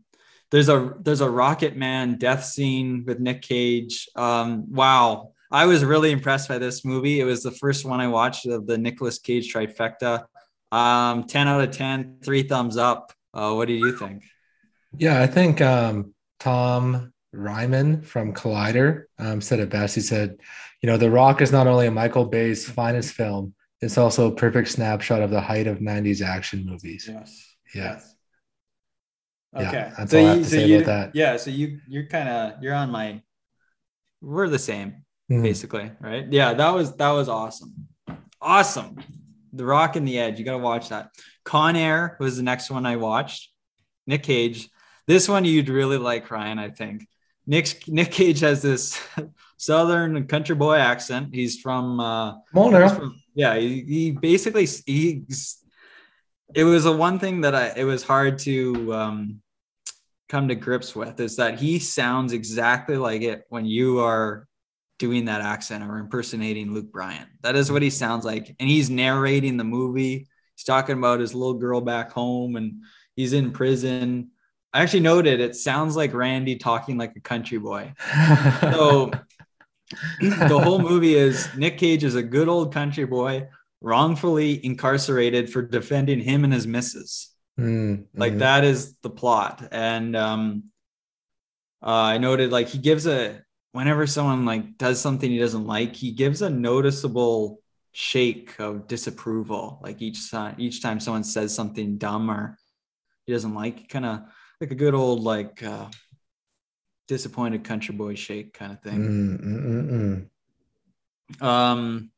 there's a there's a Rocket Man death scene with Nick Cage. Um, wow, I was really impressed by this movie. It was the first one I watched of the Nicolas Cage trifecta. Um, 10 out of 10, three thumbs up. Uh, what do you think? Yeah, I think um, Tom Reimann from Collider um, said it best. He said, you know, The Rock is not only a Michael Bay's finest film, it's also a perfect snapshot of the height of 90s action movies. Yes. Yeah. Okay. Yeah, that's all I have to say you, about that. Yeah. So you you're kind of you're on my. We're the same, Mhm. basically, right? Yeah. That was that was awesome. Awesome. The Rock and the Edge. You gotta watch that. Con Air was the next one I watched. Nick Cage. This one you'd really like, Ryan. I think. Nick Nick Cage has this southern country boy accent. He's from. Uh, from- yeah, he, he basically he's. It was a one thing that I it was hard to um, come to grips with is that he sounds exactly like it when you are doing that accent or impersonating Luke Bryan. That is what he sounds like, and he's narrating the movie. He's talking about his little girl back home, and he's in prison. I actually noted it sounds like Randy talking like a country boy. *laughs* So the whole movie is Nick Cage is a good old country boy wrongfully incarcerated for defending him and his missus. Mm, Like mhm. that is the plot. And um uh, I noted like he gives a whenever someone like does something he doesn't like, he gives a noticeable shake of disapproval. Like each time each time someone says something dumb or he doesn't like, kind of like a good old like uh disappointed country boy shake kind of thing. Mm, mm, mm. Um,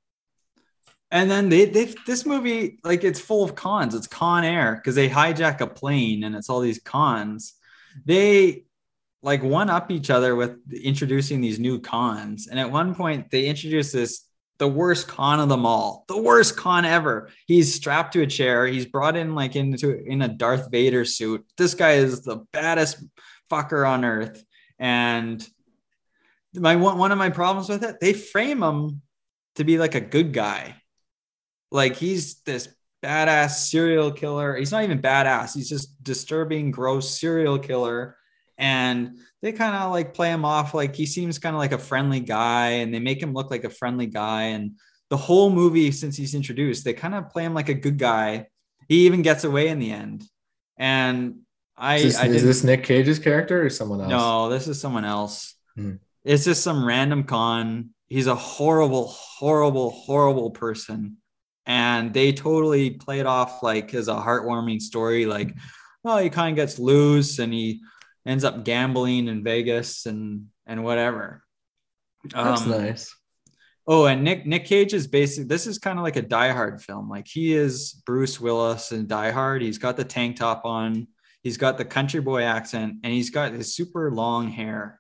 and then they they this movie like it's full of cons. It's Con Air because they hijack a plane and it's all these cons. They like one up each other with introducing these new cons. And at one point they introduce this the worst con of them all, the worst con ever. He's strapped to a chair. He's brought in like into in a Darth Vader suit. This guy is the baddest fucker on earth. And my one, one of my problems with it, they frame him to be like a good guy. Like he's this badass serial killer. He's not even badass. He's just disturbing, gross serial killer. And they kind of like play him off like he seems kind of like a friendly guy and they make him look like a friendly guy. And the whole movie, since he's introduced, they kind of play him like a good guy. He even gets away in the end. And I, Is, this, I is this Nick Cage's character or someone else? no, this is someone else. Hmm. It's just some random con. He's a horrible, horrible, horrible person. And they totally play it off like as a heartwarming story. Like, oh, he kind of gets loose and he ends up gambling in Vegas and and whatever. That's Um, nice. Oh, and Nick Nick Cage is basically this is kind of like a Die Hard film. Like he is Bruce Willis in Die Hard. He's got the tank top on, he's got the country boy accent, and he's got his super long hair.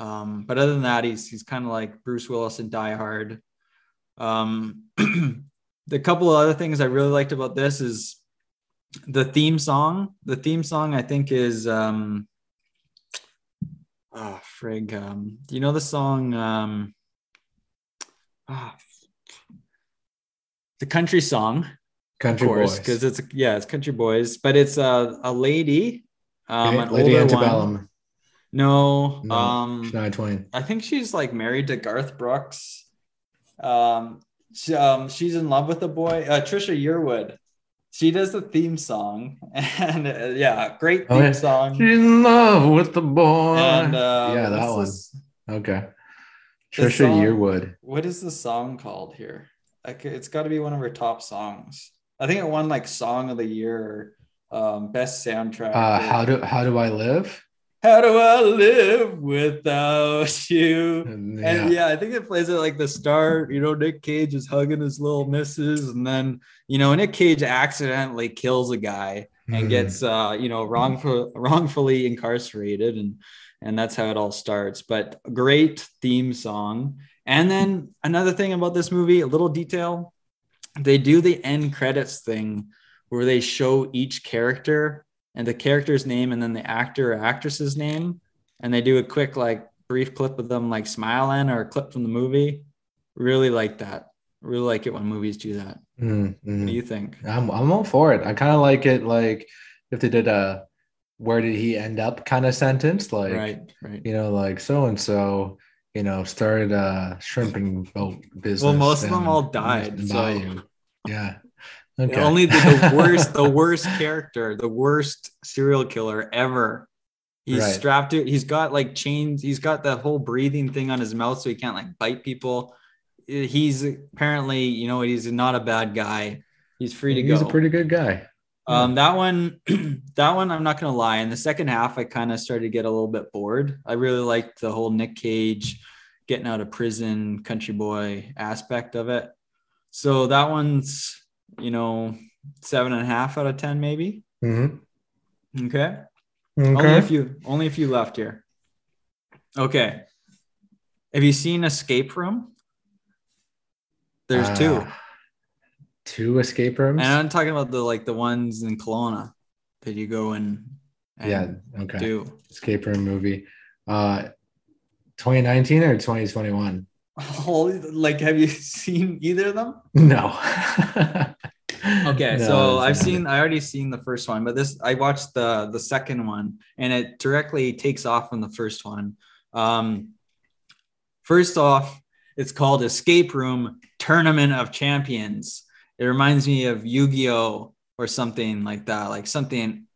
Um, but other than that, he's he's kind of like Bruce Willis in Die Hard. Um, *clears throat* the couple of other things I really liked about this is the theme song. The theme song I think is um, oh frig. Um, do you know the song? Um, ah, the country song, Country of course, boys. because it's yeah, it's country boys, but it's a a lady, um, an Lady older one. Antebellum. No, No, um, Shania Twain. I think she's like married to Garth Brooks. Um, she, um, she's in love with the boy, uh, Trisha Yearwood. She does the theme song, *laughs* and uh, yeah, great Oh, theme yeah. song. She's in love with the boy. And uh, yeah, that one. this- Okay. Trisha song- Yearwood. What is the song called here? Like, it's got to be one of her top songs. I think it won like song of the year, um, best soundtrack. Uh, how do how do I live? How do I live without you? And, And yeah, I think it plays it like the start. You know, Nick Cage is hugging his little missus, and then you know Nick Cage accidentally kills a guy and Mhm. gets uh, you know wrongful, wrongfully incarcerated, and and that's how it all starts. But great theme song. And then another thing about this movie, a little detail, they do the end credits thing where they show each character and the character's name and then the actor or actress's name, and they do a quick like brief clip of them like smiling or a clip from the movie. Really like that. Really like it when movies do that. Mm, mm. What do you think? I'm I'm all for it. I kind of like it like if they did a where did he end up kind of sentence like right, right. you know like so and so you know started a shrimp and boat business. Well, most of them all died, so- yeah. Okay. Only the, the *laughs* worst, the worst character, the worst serial killer ever. He's Right. strapped to. He's got like chains. He's got that whole breathing thing on his mouth, so he can't like bite people. He's apparently, you know, he's not a bad guy. He's free to He's go. He's a pretty good guy. Um, that one, *clears throat* that one, I'm not gonna lie. In the second half, I kind of started to get a little bit bored. I really liked the whole Nick Cage getting out of prison, country boy aspect of it. So that one's, you know, seven and a half out of ten, maybe. Mhm. Okay. Only a Okay. few, only a few left here. Okay. Have you seen Escape Room? There's two. Uh, Two escape rooms. And I'm talking about the like the ones in Kelowna that you go and, and yeah. Okay. do. Escape room movie. Uh, 2019 or 2021? *laughs* Holy, like, have you *laughs* seen either of them? No. *laughs* Okay, No, so I've seen, I already seen the first one, but this I watched the the second one, and it directly takes off from the first one. Um, first off, it's called Escape Room Tournament of Champions. It reminds me of Yu-Gi-Oh or something like that, like something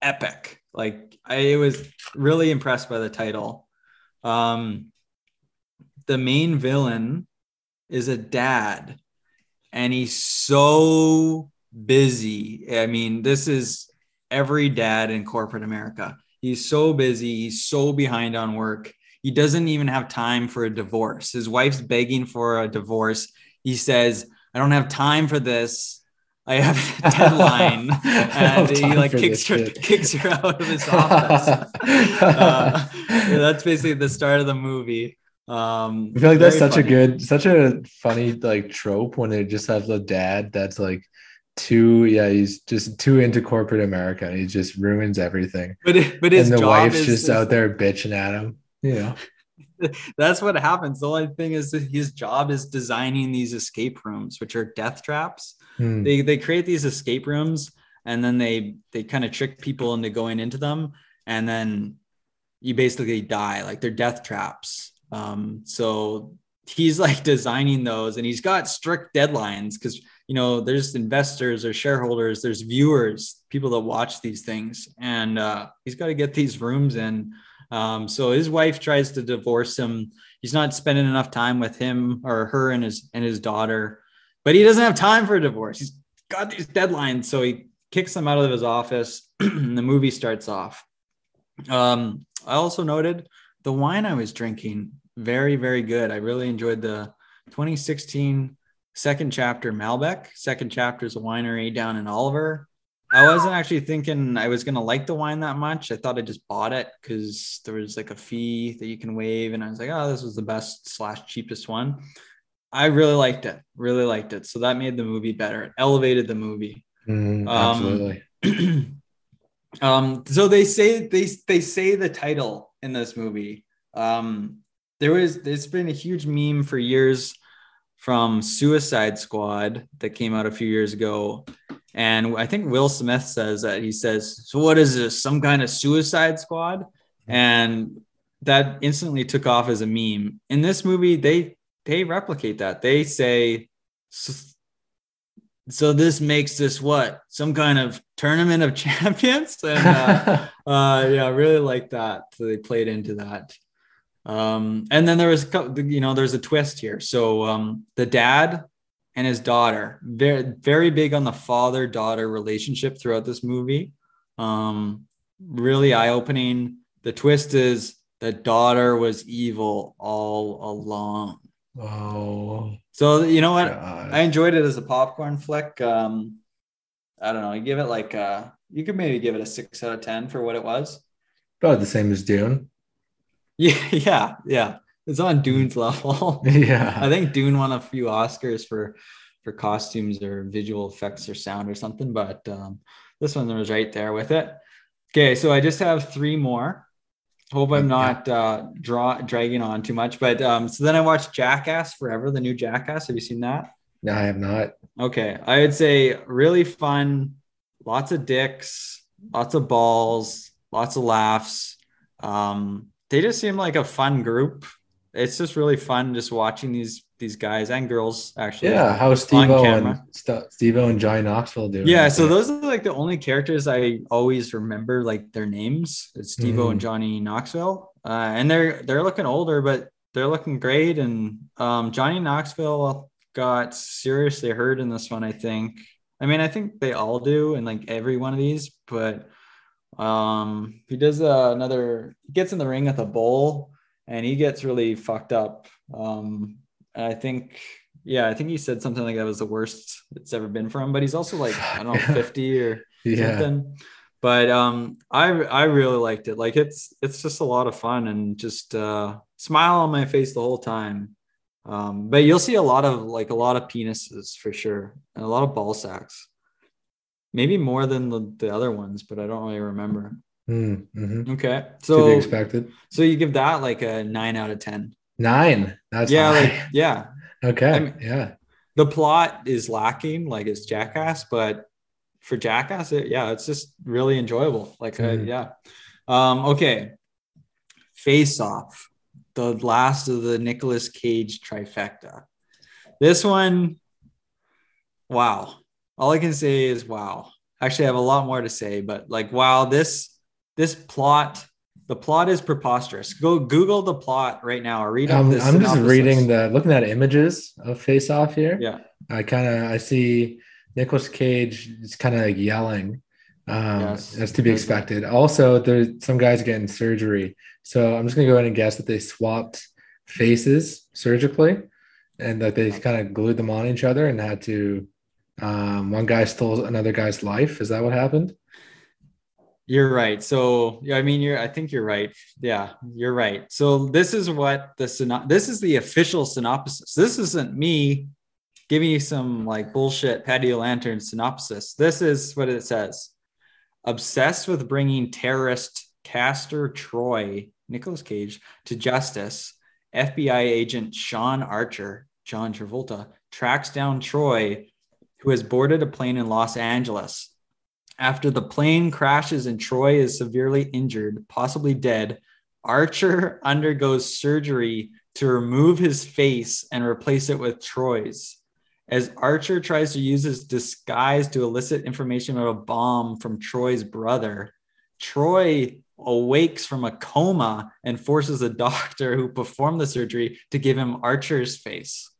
epic. Like I was really impressed by the title. Um, the main villain is a dad and he's so busy. I mean, this is every dad in corporate America. He's so busy, he's so behind on work. He doesn't even have time for a divorce. His wife's begging for a divorce. He says, I don't have time for this. I have a *laughs* deadline. and he like kicks her, shit. kicks her out of his office. *laughs* uh, that's basically the start of the movie. Um, I feel like that's such a good, such a funny like trope when they just have the dad that's like too, yeah, he's just too into corporate America. And he just ruins everything. But it- but his and the job wife's is just is- out there bitching at him. You know, *laughs* that's what happens. The only thing is that his job is designing these escape rooms, which are death traps. Hmm. They they create these escape rooms and then they they kind of trick people into going into them, and then you basically die. Like they're death traps. Um, so he's like *laughs* designing those, and he's got strict deadlines because you know there's investors or shareholders, there's viewers, people that watch these things, and uh, he's got to get these rooms in. Um, so his wife tries to divorce him. He's not spending enough time with him or her and his and his daughter, but he doesn't have time for a divorce. He's got these deadlines, so he kicks them out of his office. *clears throat* and the movie starts off. Um, I also noted the wine I was drinking very very good. I really enjoyed the 2016 second chapter Malbec. Second chapter is a winery down in Oliver. I wasn't actually thinking I was gonna like the wine that much. I thought I just bought it because there was like a fee that you can waive, and I was like, oh, this was the best slash cheapest one. I really liked it, really liked it. So that made the movie better. It elevated the movie. Hmm, Um, absolutely. *clears throat* um, so they say they they say the title in this movie. Um, there was there's been a huge meme for years from Suicide Squad that came out a few years ago. And I think Will Smith says that he says, So what is this? Some kind of suicide squad? And that instantly took off as a meme. In this movie, they they replicate that. They say so this makes this what? Some kind of tournament of *laughs* champions? And uh, *laughs* uh yeah, I really like that. So they played into that. Um, and then there was, a you know, there's a twist here. So um, the dad and his daughter, very, very big on the father daughter relationship throughout this movie. Um, really eye opening. the twist is the daughter was evil all along. Oh, So you know what? God. I enjoyed it as a popcorn flick. Um, I don't know. You give it like uh you could maybe give it a six out of ten for what it was. about the same as Dune. *laughs* Yeah, yeah, yeah. It's on Dune's level. *laughs* Yeah. I think Dune won a few Oscars for for costumes or visual effects or sound or something, but um, this one was right there with it. Okay, so I just have three more. Hope I'm not uh, draw dragging on too much, but um, so then I watched Jackass Forever, the new Jackass. Have you seen that? No, I have not. Okay, I would say really fun, lots of dicks, lots of balls, lots of laughs. Um, they just seem like a fun group. It's just really fun just watching these these guys and girls actually. Yeah, how Steve and. St- Steve and Johnny Knoxville do. Yeah, so those are like the only characters I always remember, like their names. It's Steve Mhm. and Johnny Knoxville, uh, and they're they're looking older, but they're looking great. And um, Johnny Knoxville got seriously hurt in this one, I think. I mean, I think they all do in like every one of these, but um, he does uh, another. He gets in the ring with a bull, and he gets really fucked up. Um, and I think yeah, I think he said something like that was the worst it's ever been for him. But he's also like I don't know, *laughs* fifty or yeah. something. But um, I I really liked it. Like it's it's just a lot of fun and just uh, smile on my face the whole time. Um, but you'll see a lot of like a lot of penises for sure, and a lot of ball sacks. Maybe more than the, the other ones, but I don't really remember. Mm, mhm. Okay, to be so expected. so you give that like a nine out of ten. Nine. That's yeah, high. like yeah, *laughs* okay. I mean- yeah. the plot is lacking like it's jackass but for jackass it, yeah it's just really enjoyable like uh, Mhm. yeah um okay face off the last of the Nicolas Cage trifecta this one wow all i can say is wow actually i have a lot more to say but like wow this this plot the plot is preposterous go google the plot right now or read Um, this I'm just reading the looking at images of Face Off here. yeah I kind of I see Nicolas Cage is kind of like yelling. Um, Yes. that's to be expected. Also, there's some guys getting surgery, so I'm just gonna go ahead and guess that they swapped faces surgically, and that they kind of glued them on each other and had to. Um, one guy stole another guy's life. Is that what happened? You're right. So I mean, you're. I think you're right. Yeah, you're right. So this is what the syno- This is the official synopsis. This isn't me giving you some like bullshit patio lantern synopsis. This is what it says: obsessed with bringing terrorist Castor Troy, Nicolas Cage, to justice. FBI agent Sean Archer, John Travolta, tracks down Troy, who has boarded a plane in Los Angeles. After the plane crashes and Troy is severely injured, possibly dead, Archer undergoes surgery to remove his face and replace it with Troy's. As Archer tries to use his disguise to elicit information about a bomb from Troy's brother, Troy awakes from a coma and forces the doctor who performed the surgery to give him Archer's face.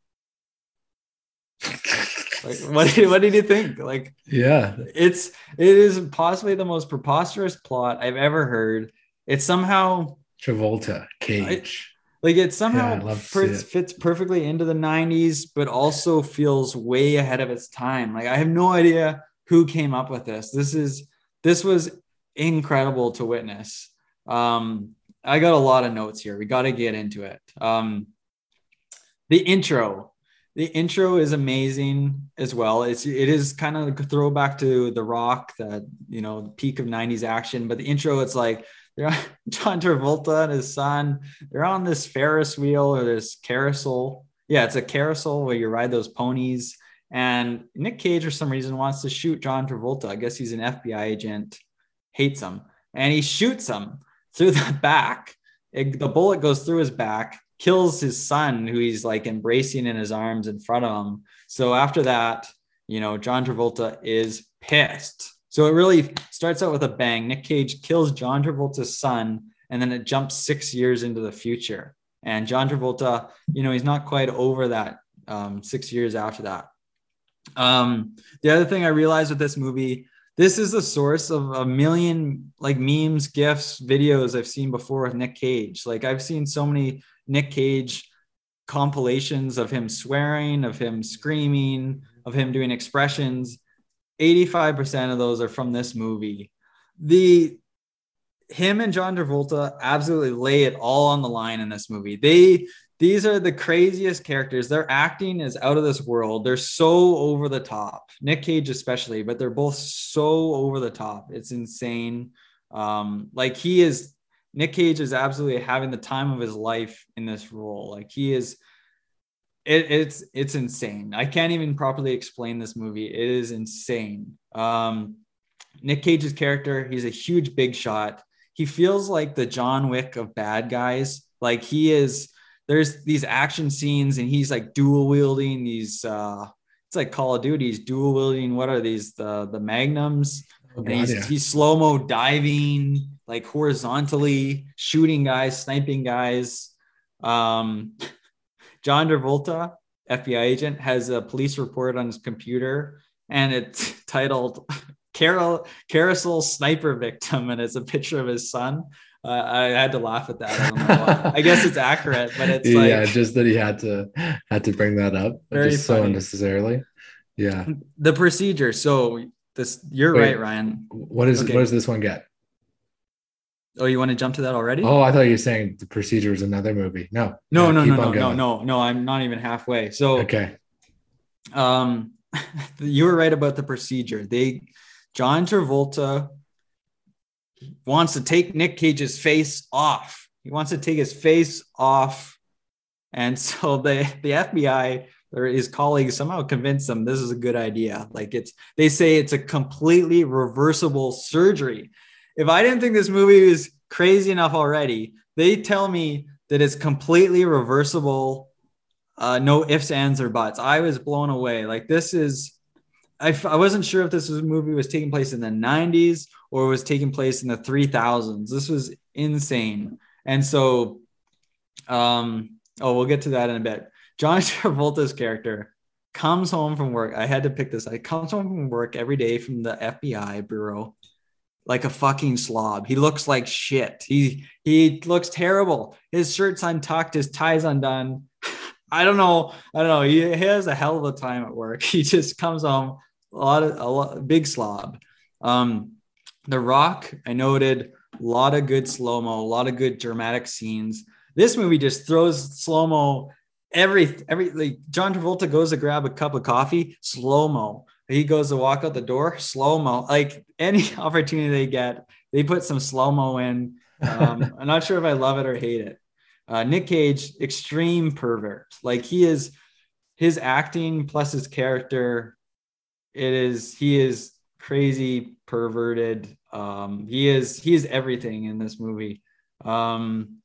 *laughs* Like, what, did, what did you think? Like, Yeah, it's it is possibly the most preposterous plot I've ever heard. It's somehow Travolta, Cage. like it somehow fits, it. fits perfectly into the 90s, but also feels way ahead of its time. Like I have no idea who came up with this. This is this was incredible to witness. Um, I got a lot of notes here. We got to get into it. Um, the intro, the intro is amazing as well. It's it is kind of a throwback to The Rock, that you know, the peak of '90s action. But the intro, it's like they're *laughs* John Travolta and his son. They're on this Ferris wheel or this carousel. Yeah, it's a carousel where you ride those ponies. And Nick Cage, for some reason, wants to shoot John Travolta. I guess he's an FBI agent, hates him, and he shoots him through the *laughs* back. It- the bullet goes through his back, kills his son, who he's like embracing in his arms in front of him. So after that, you know, John Travolta is pissed. So it really starts out with a bang. Nick Cage kills John Travolta's son, and then it jumps six years into the future. And John Travolta, you know, he's not quite over that um, six years after that. Um, the other thing I realized with this movie, this is the source of a million like memes, gifs, videos I've seen before with Nick Cage. Like I've seen so many Nick Cage compilations of him swearing, of him screaming, of him doing expressions. 85% of those are from this movie. The him and John Travolta absolutely lay it all on the line in this movie. They these are the craziest characters. Their acting is out of this world. They're so over the top. Nick Cage especially, but they're both so over the top. It's insane. Um, like he is Nick Cage is absolutely having the time of his life in this role. Like he is it, it's it's insane. I can't even properly explain this movie. It is insane. Um, Nick Cage's character, he's a huge big shot. He feels like the John Wick of bad guys. Like he is there's these action scenes and he's like dual wielding these uh it's like Call of Duty, he's dual wielding what are these the the magnums Oh, and he's, yeah. he's slow-mo diving like horizontally shooting guys sniping guys um *laughs* john travolta fbi agent has a police report on his computer and it's *laughs* titled *laughs* carol carousel sniper victim and it's a picture of his son uh, i had to laugh at that I, don't know. I guess it's accurate but it's like yeah, just that he had to had to bring that up just so unnecessarily. Yeah. the procedure so this you're Wait. right ryan What is Okay. what does this one get? Oh you want to jump to that already? Oh, I thought you were saying the procedure is another movie. No. no Yeah, no no no no no no i'm not even halfway. So Okay. um *laughs* you were right about the procedure. They john travolta wants to take nick cage's face off. He wants to take his face off. And *laughs* so the the fbi or his colleagues somehow convince them this is a good idea. Like it's they say it's a completely reversible surgery if i didn't think this movie was crazy enough already they tell me that it's completely reversible uh, no ifs, ands, or buts. I was blown away. Like this is, I, f- I wasn't sure if this was, movie was taking place in the 90s or was taking place in the 3000s. This was insane. And so, um, oh, we'll get to that in a bit. John *laughs* Travolta's character comes home from work. I had to pick this. I comes home from work every day from the FBI bureau like a fucking slob. He looks like shit. He he looks terrible. His shirt's untucked, his tie's undone. *laughs* I don't know. I don't know. He, he has a hell of a time at work. *laughs* He just comes home a lot of a lot, big slob. Um, the Rock, I noted a lot of good slow mo, a lot of good dramatic scenes. This movie just throws slow mo every every like John Travolta goes to grab a cup of coffee, slow mo. He goes to walk out the door, slow mo. Like any *laughs* opportunity they get, they put some slow mo in. Um, *laughs* I'm not sure if I love it or hate it. Uh, Nick Cage, extreme pervert. Like he is, his acting plus his character, it is he is crazy perverted. Um, he is he is everything in this movie. Um,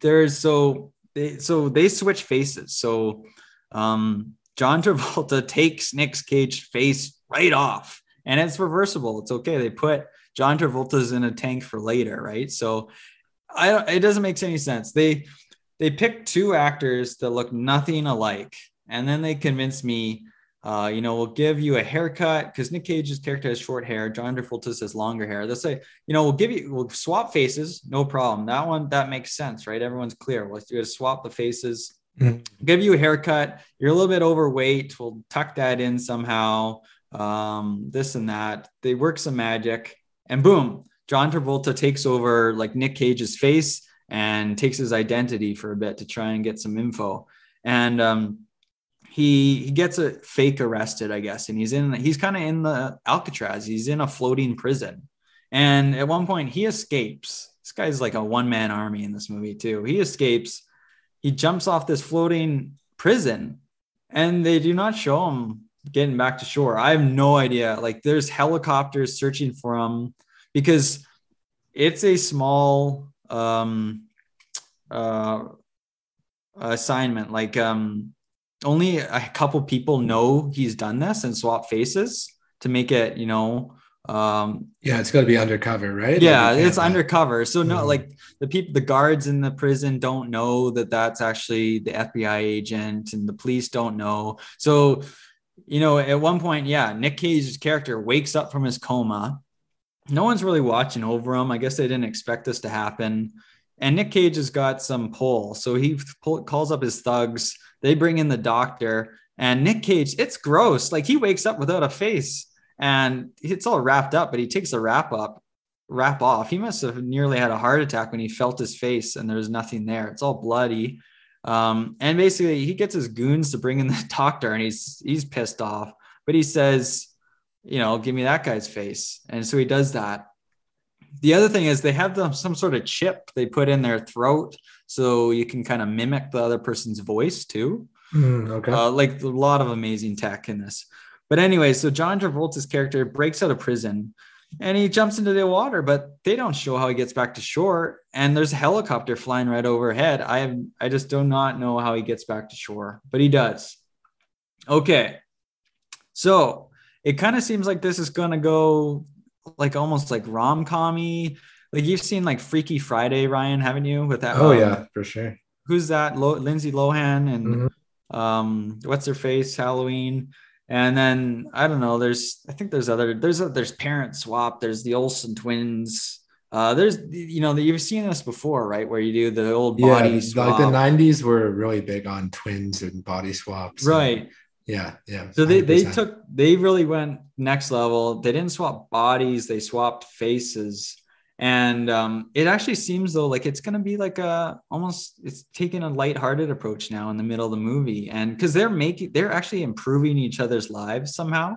there's so they so they switch faces. So um, John *laughs* Travolta takes Nick Cage's face right off, and it's reversible. It's okay. They put John Travolta's in a tank for later, right? So I it doesn't make any sense. They they picked two actors that look nothing alike, and then they convinced me, uh, you know, we'll give you a haircut because Nick Cage's character has short hair, John Travolta's has longer hair. They'll say, you know, we'll give you, we'll swap faces, no problem. That one that makes sense, right? Everyone's clear. We'll just swap the faces. Mhm. Give you a haircut. You're a little bit overweight. We'll tuck that in somehow. Um, this and that. They work some magic, and boom, John Travolta takes over like Nick Cage's face and takes his identity for a bit to try and get some info. And um, he he gets a fake arrested, I guess, and he's in he's kind of in the Alcatraz. He's in a floating prison, and at one point he escapes. This guy's like a one man army in this movie too. He escapes. He jumps off this floating prison, and they do not show him getting back to shore. I have no idea. Like there's helicopters searching for him because it's a small um uh assignment like um only a couple people know he's done this and swap faces to make it you know um Yeah, it's got to be undercover, right? yeah Like, it's undercover so no Mhm. like the people the guards in the prison don't know that that's actually the fbi agent and the police don't know so you know, at one point, yeah, Nick Cage's character wakes up from his coma. No one's really watching over him. I guess they didn't expect this to happen. And Nick Cage has got some pull. So he pull, calls up his thugs. They bring in the doctor. And Nick Cage, it's gross. Like he wakes up without a face and it's all wrapped up, but he takes the wrap up, wrap off. He must have nearly had a heart attack when he felt his face and there's nothing there. It's all bloody. Um, and basically, he gets his goons to bring in the *laughs* doctor, and he's he's pissed off. But he says, you know, give me that guy's face, and so he does that. The other thing is they have them some sort of chip they put in their throat, so you can kind of mimic the other person's voice too. Mm, okay. Uh, like a lot of amazing tech in this. But anyway, so John Travolta's character breaks out of prison and he jumps into the water, but they don't show how he gets back to shore. And there's a helicopter flying right overhead. I have, I just do not know how he gets back to shore, but he does. Okay. So it kind of seems like this is going to go like almost like rom commy. Like you've seen like Freaky Friday, Ryan, haven't you? With that. oh um, yeah, for sure. Who's that? Lo- Lindsay Lohan and Mhm. um, what's her face? Halloween. And then I don't know. There's I think there's other there's a, there's Parent Swap. There's the Olsen twins. Uh, there's you know you've seen this before, right? Where you do the old Yeah, body like the '90s were really big on twins and body swaps. and- right? Yeah, yeah. So they they 100%. took they really went next level. They didn't swap bodies; they swapped faces, and um, it actually seems though like it's gonna be like a almost it's taking a lighthearted approach now in the middle of the movie, and because they're making they're actually improving each other's lives somehow.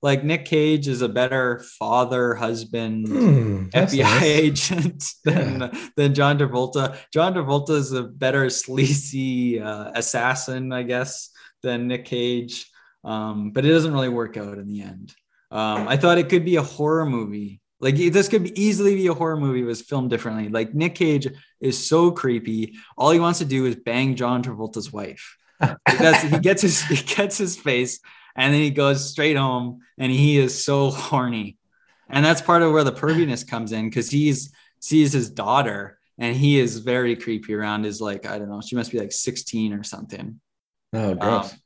Like Nick Cage is a better father, husband, Hmm, FBI nice. agent *laughs* than than John Travolta. John Travolta is a better sleazy uh, assassin, I guess, than Nick Cage. Um, but it doesn't really work out in the end. Um, I thought it could be a horror movie. Like this could easily be a horror movie was filmed differently. Like Nick Cage is so creepy. All he wants to do is bang John Travolta's wife. That's he gets his *laughs* he gets his face and then he goes straight home and he is so horny. And that's part of where the perviness comes in because he's sees his daughter and he is very creepy around his like, I don't know, she must be like 16 or something. Oh, gross. Um,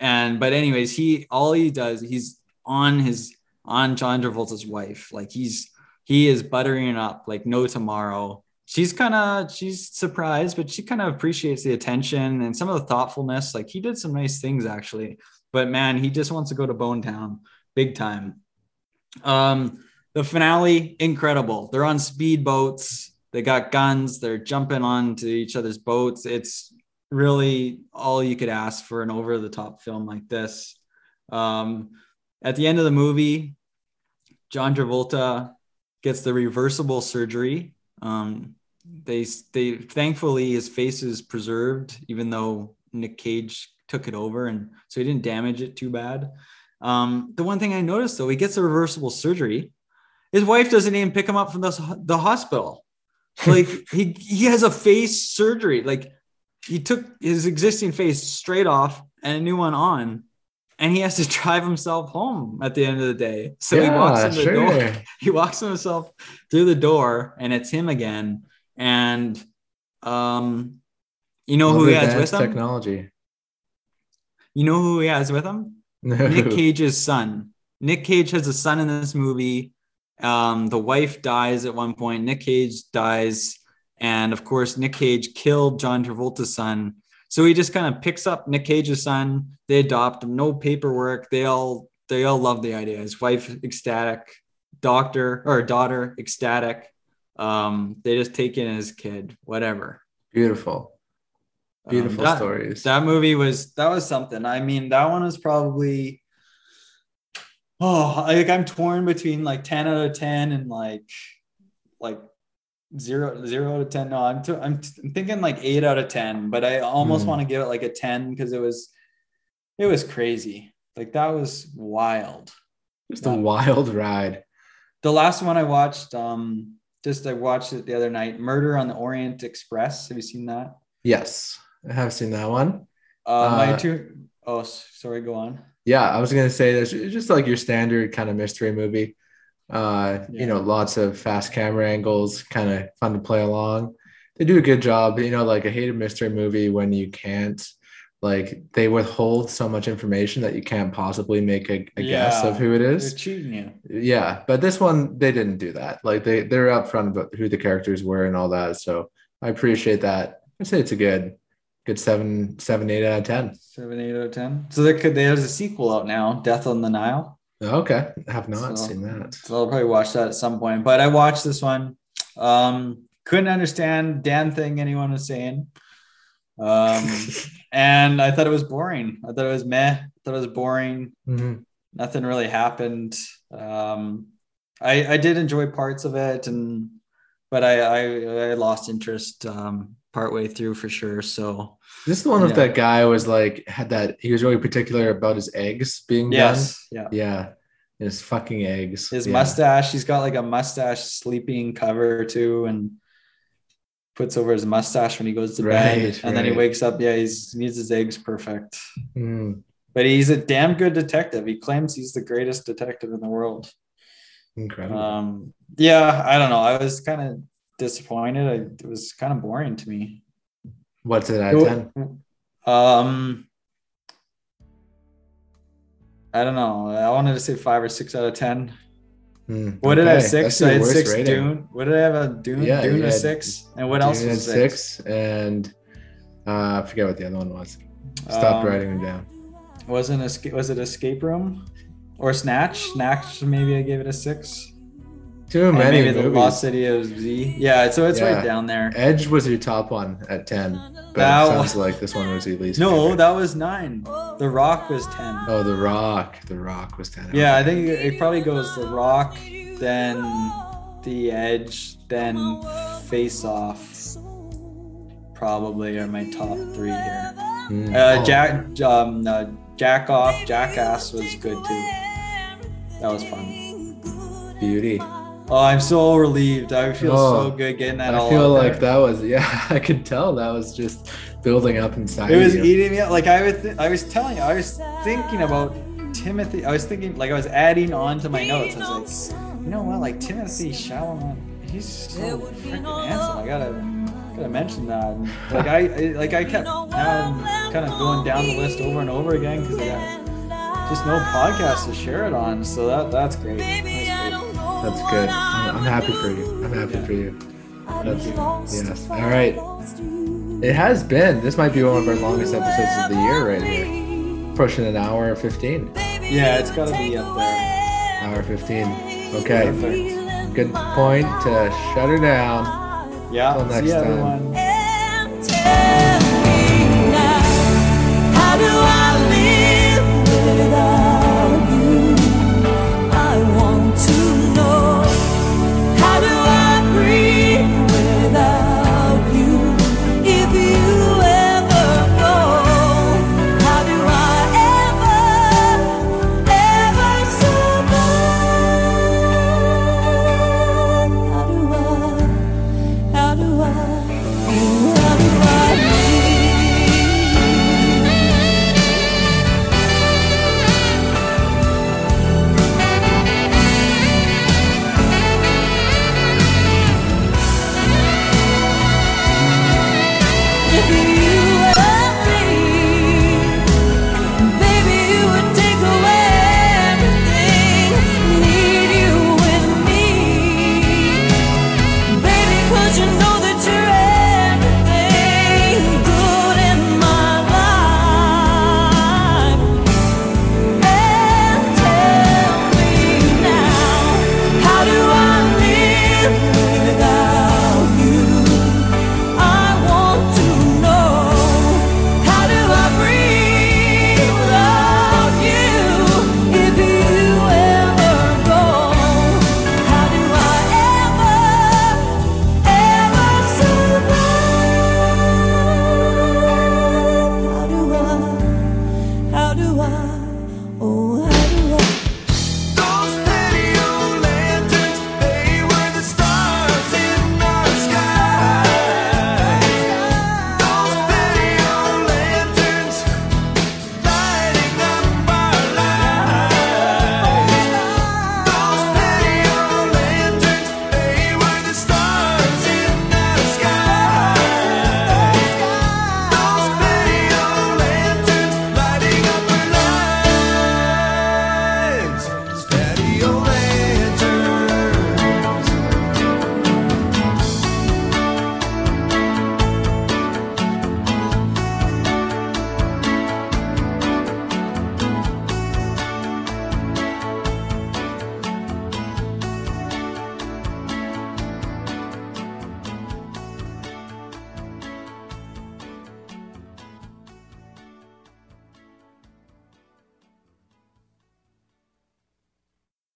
and but anyways, he all he does, he's on his on John Travolta's wife. Like he's he is buttering up like no tomorrow. She's kind of she's surprised, but she kind of appreciates the attention and some of the thoughtfulness. Like he did some nice things actually, but man, he just wants to go to Bone Town big time. Um, the finale, incredible. They're on speedboats. They got guns. They're jumping onto each other's boats. It's really all you could ask for an over the top film like this. Um, at the end of the movie, John Travolta gets the reversible surgery. Um, they they thankfully his face is preserved, even though Nick Cage took it over, and so he didn't damage it too bad. Um, the one thing I noticed though, he gets a reversible surgery. His wife doesn't even pick him up from the, the hospital. *laughs* Like he he has a face surgery. Like he took his existing face straight off and a new one on, and he has to *laughs* drive himself home at the end of the day. So he walks in the sure. door. *laughs* He walks himself through the door, and it's him again. And um, you know who he has with him? Technology. You know who he has with him? Nick Cage's son. Nick Cage has a son in this movie. Um, the wife dies at one point. Nick Cage dies, and of course, Nick Cage killed John Travolta's son. So he just kind of picks up Nick Cage's son. They adopt him. No paperwork. They all they all love the idea. His wife ecstatic, doctor or daughter ecstatic. Um, they just take in his kid. Whatever. Beautiful. Um, Beautiful that- stories. that movie was that was something. I mean, that one was probably oh, like I'm torn between like 10 out of 10 and like like zero zero out of 10. No, I'm t- I'm, t- I'm thinking like eight out of 10, but I almost Hmm. want to give it like a 10 because it was it was crazy. Like that was wild. Just a wild ride. The last one I watched, um, just I watched it the other night, Murder on the Orient Express. Have you seen that? Yes, I have seen that one. Uh, my Uh, two oh sorry, go on. Yeah, I was gonna say this it's just like your standard kind of mystery movie. Uh, Yeah. you know, lots of fast camera angles, kind of fun to play along. They do a good job. You know, like I hate a mystery movie when you can't like they withhold so much information that you can't possibly make a, a guess of who it is. They're cheating you. Yeah, but this one they didn't do that. Like they they're upfront about who the characters were and all that. So I appreciate that. I'd say it's a good, good seven, seven, eight out of ten. Seven, eight out of ten. So there could there's a sequel out now, Death on the Nile. Okay, I have not So- seen that. So I'll probably watch that at some point. But I watched this one. Um, couldn't understand damn thing anyone was saying. Um, *laughs* and I thought it was boring. I thought it was meh. I thought it was boring. Mhm. Nothing really happened. Um, I I did enjoy parts of it, and but I I, I lost interest um, partway through for sure. So This is the one with that guy was like had that he was really particular about his eggs being yes, yeah. done. Yeah, his fucking eggs. His yeah. mustache, he's got like a mustache sleeping cover too, and puts over his mustache when he goes to bed. Right, And then he wakes up. Yeah, he's needs his eggs perfect. Mm, But he's a damn good detective. He claims he's the greatest detective in the world. incredible. Um, yeah, I don't know. I was kind of disappointed. I, it was kind of boring to me. What's it out of ten? Um, I don't know. I wanted to say five or six out of ten. Mm, What did I have six? I had six rating. Dune. What did I have a Dune? Yeah, Dune a six. And what else Dune was had six? six, and uh, I forget what the other one was. Stop Um, writing them down. Wasn't escape? Was it escape room or snatch? Snatch. Maybe I gave it a six. Too And many maybe the movies. Lost City of Z. Yeah, so it's Yeah. right down there. Edge was your top one at ten, but That it sounds was- like this one was at least. No, favorite. that was nine. The Rock was ten. Oh, The Rock. The Rock was ten. Yeah, I think it probably goes The Rock, then The Edge, then Face Off. Probably are my top three here. Mm. Uh, Oh, Jack, um, uh, Jack Off, Jackass was good too. That was fun. Beauty. Oh, I'm so relieved. I feel Oh, so good getting that all. I feel out like there. that was *laughs* yeah. I could tell that was just building up inside. It was you. eating me up. Like I was, th- I was telling you, I was thinking about Timothy. I was thinking, like I was adding on to my notes. I was like, you know what, like Timothy Chalamet, he's so freaking handsome. I gotta, gotta mention that. And, *laughs* like I, I, like I kept now kind of going down the list over and over again because I got just no podcast to share it on. So that that's great. That's good. I'm, I'm happy for you. I'm happy Yeah. for you. That's, yes. All right. It has been. This might be one of our longest episodes of the year right here. Pushing an hour 15. Yeah, it's gotta be up there. Hour 15. Okay. Perfect. Good point to shut her down. Yeah. Till next time. everyone.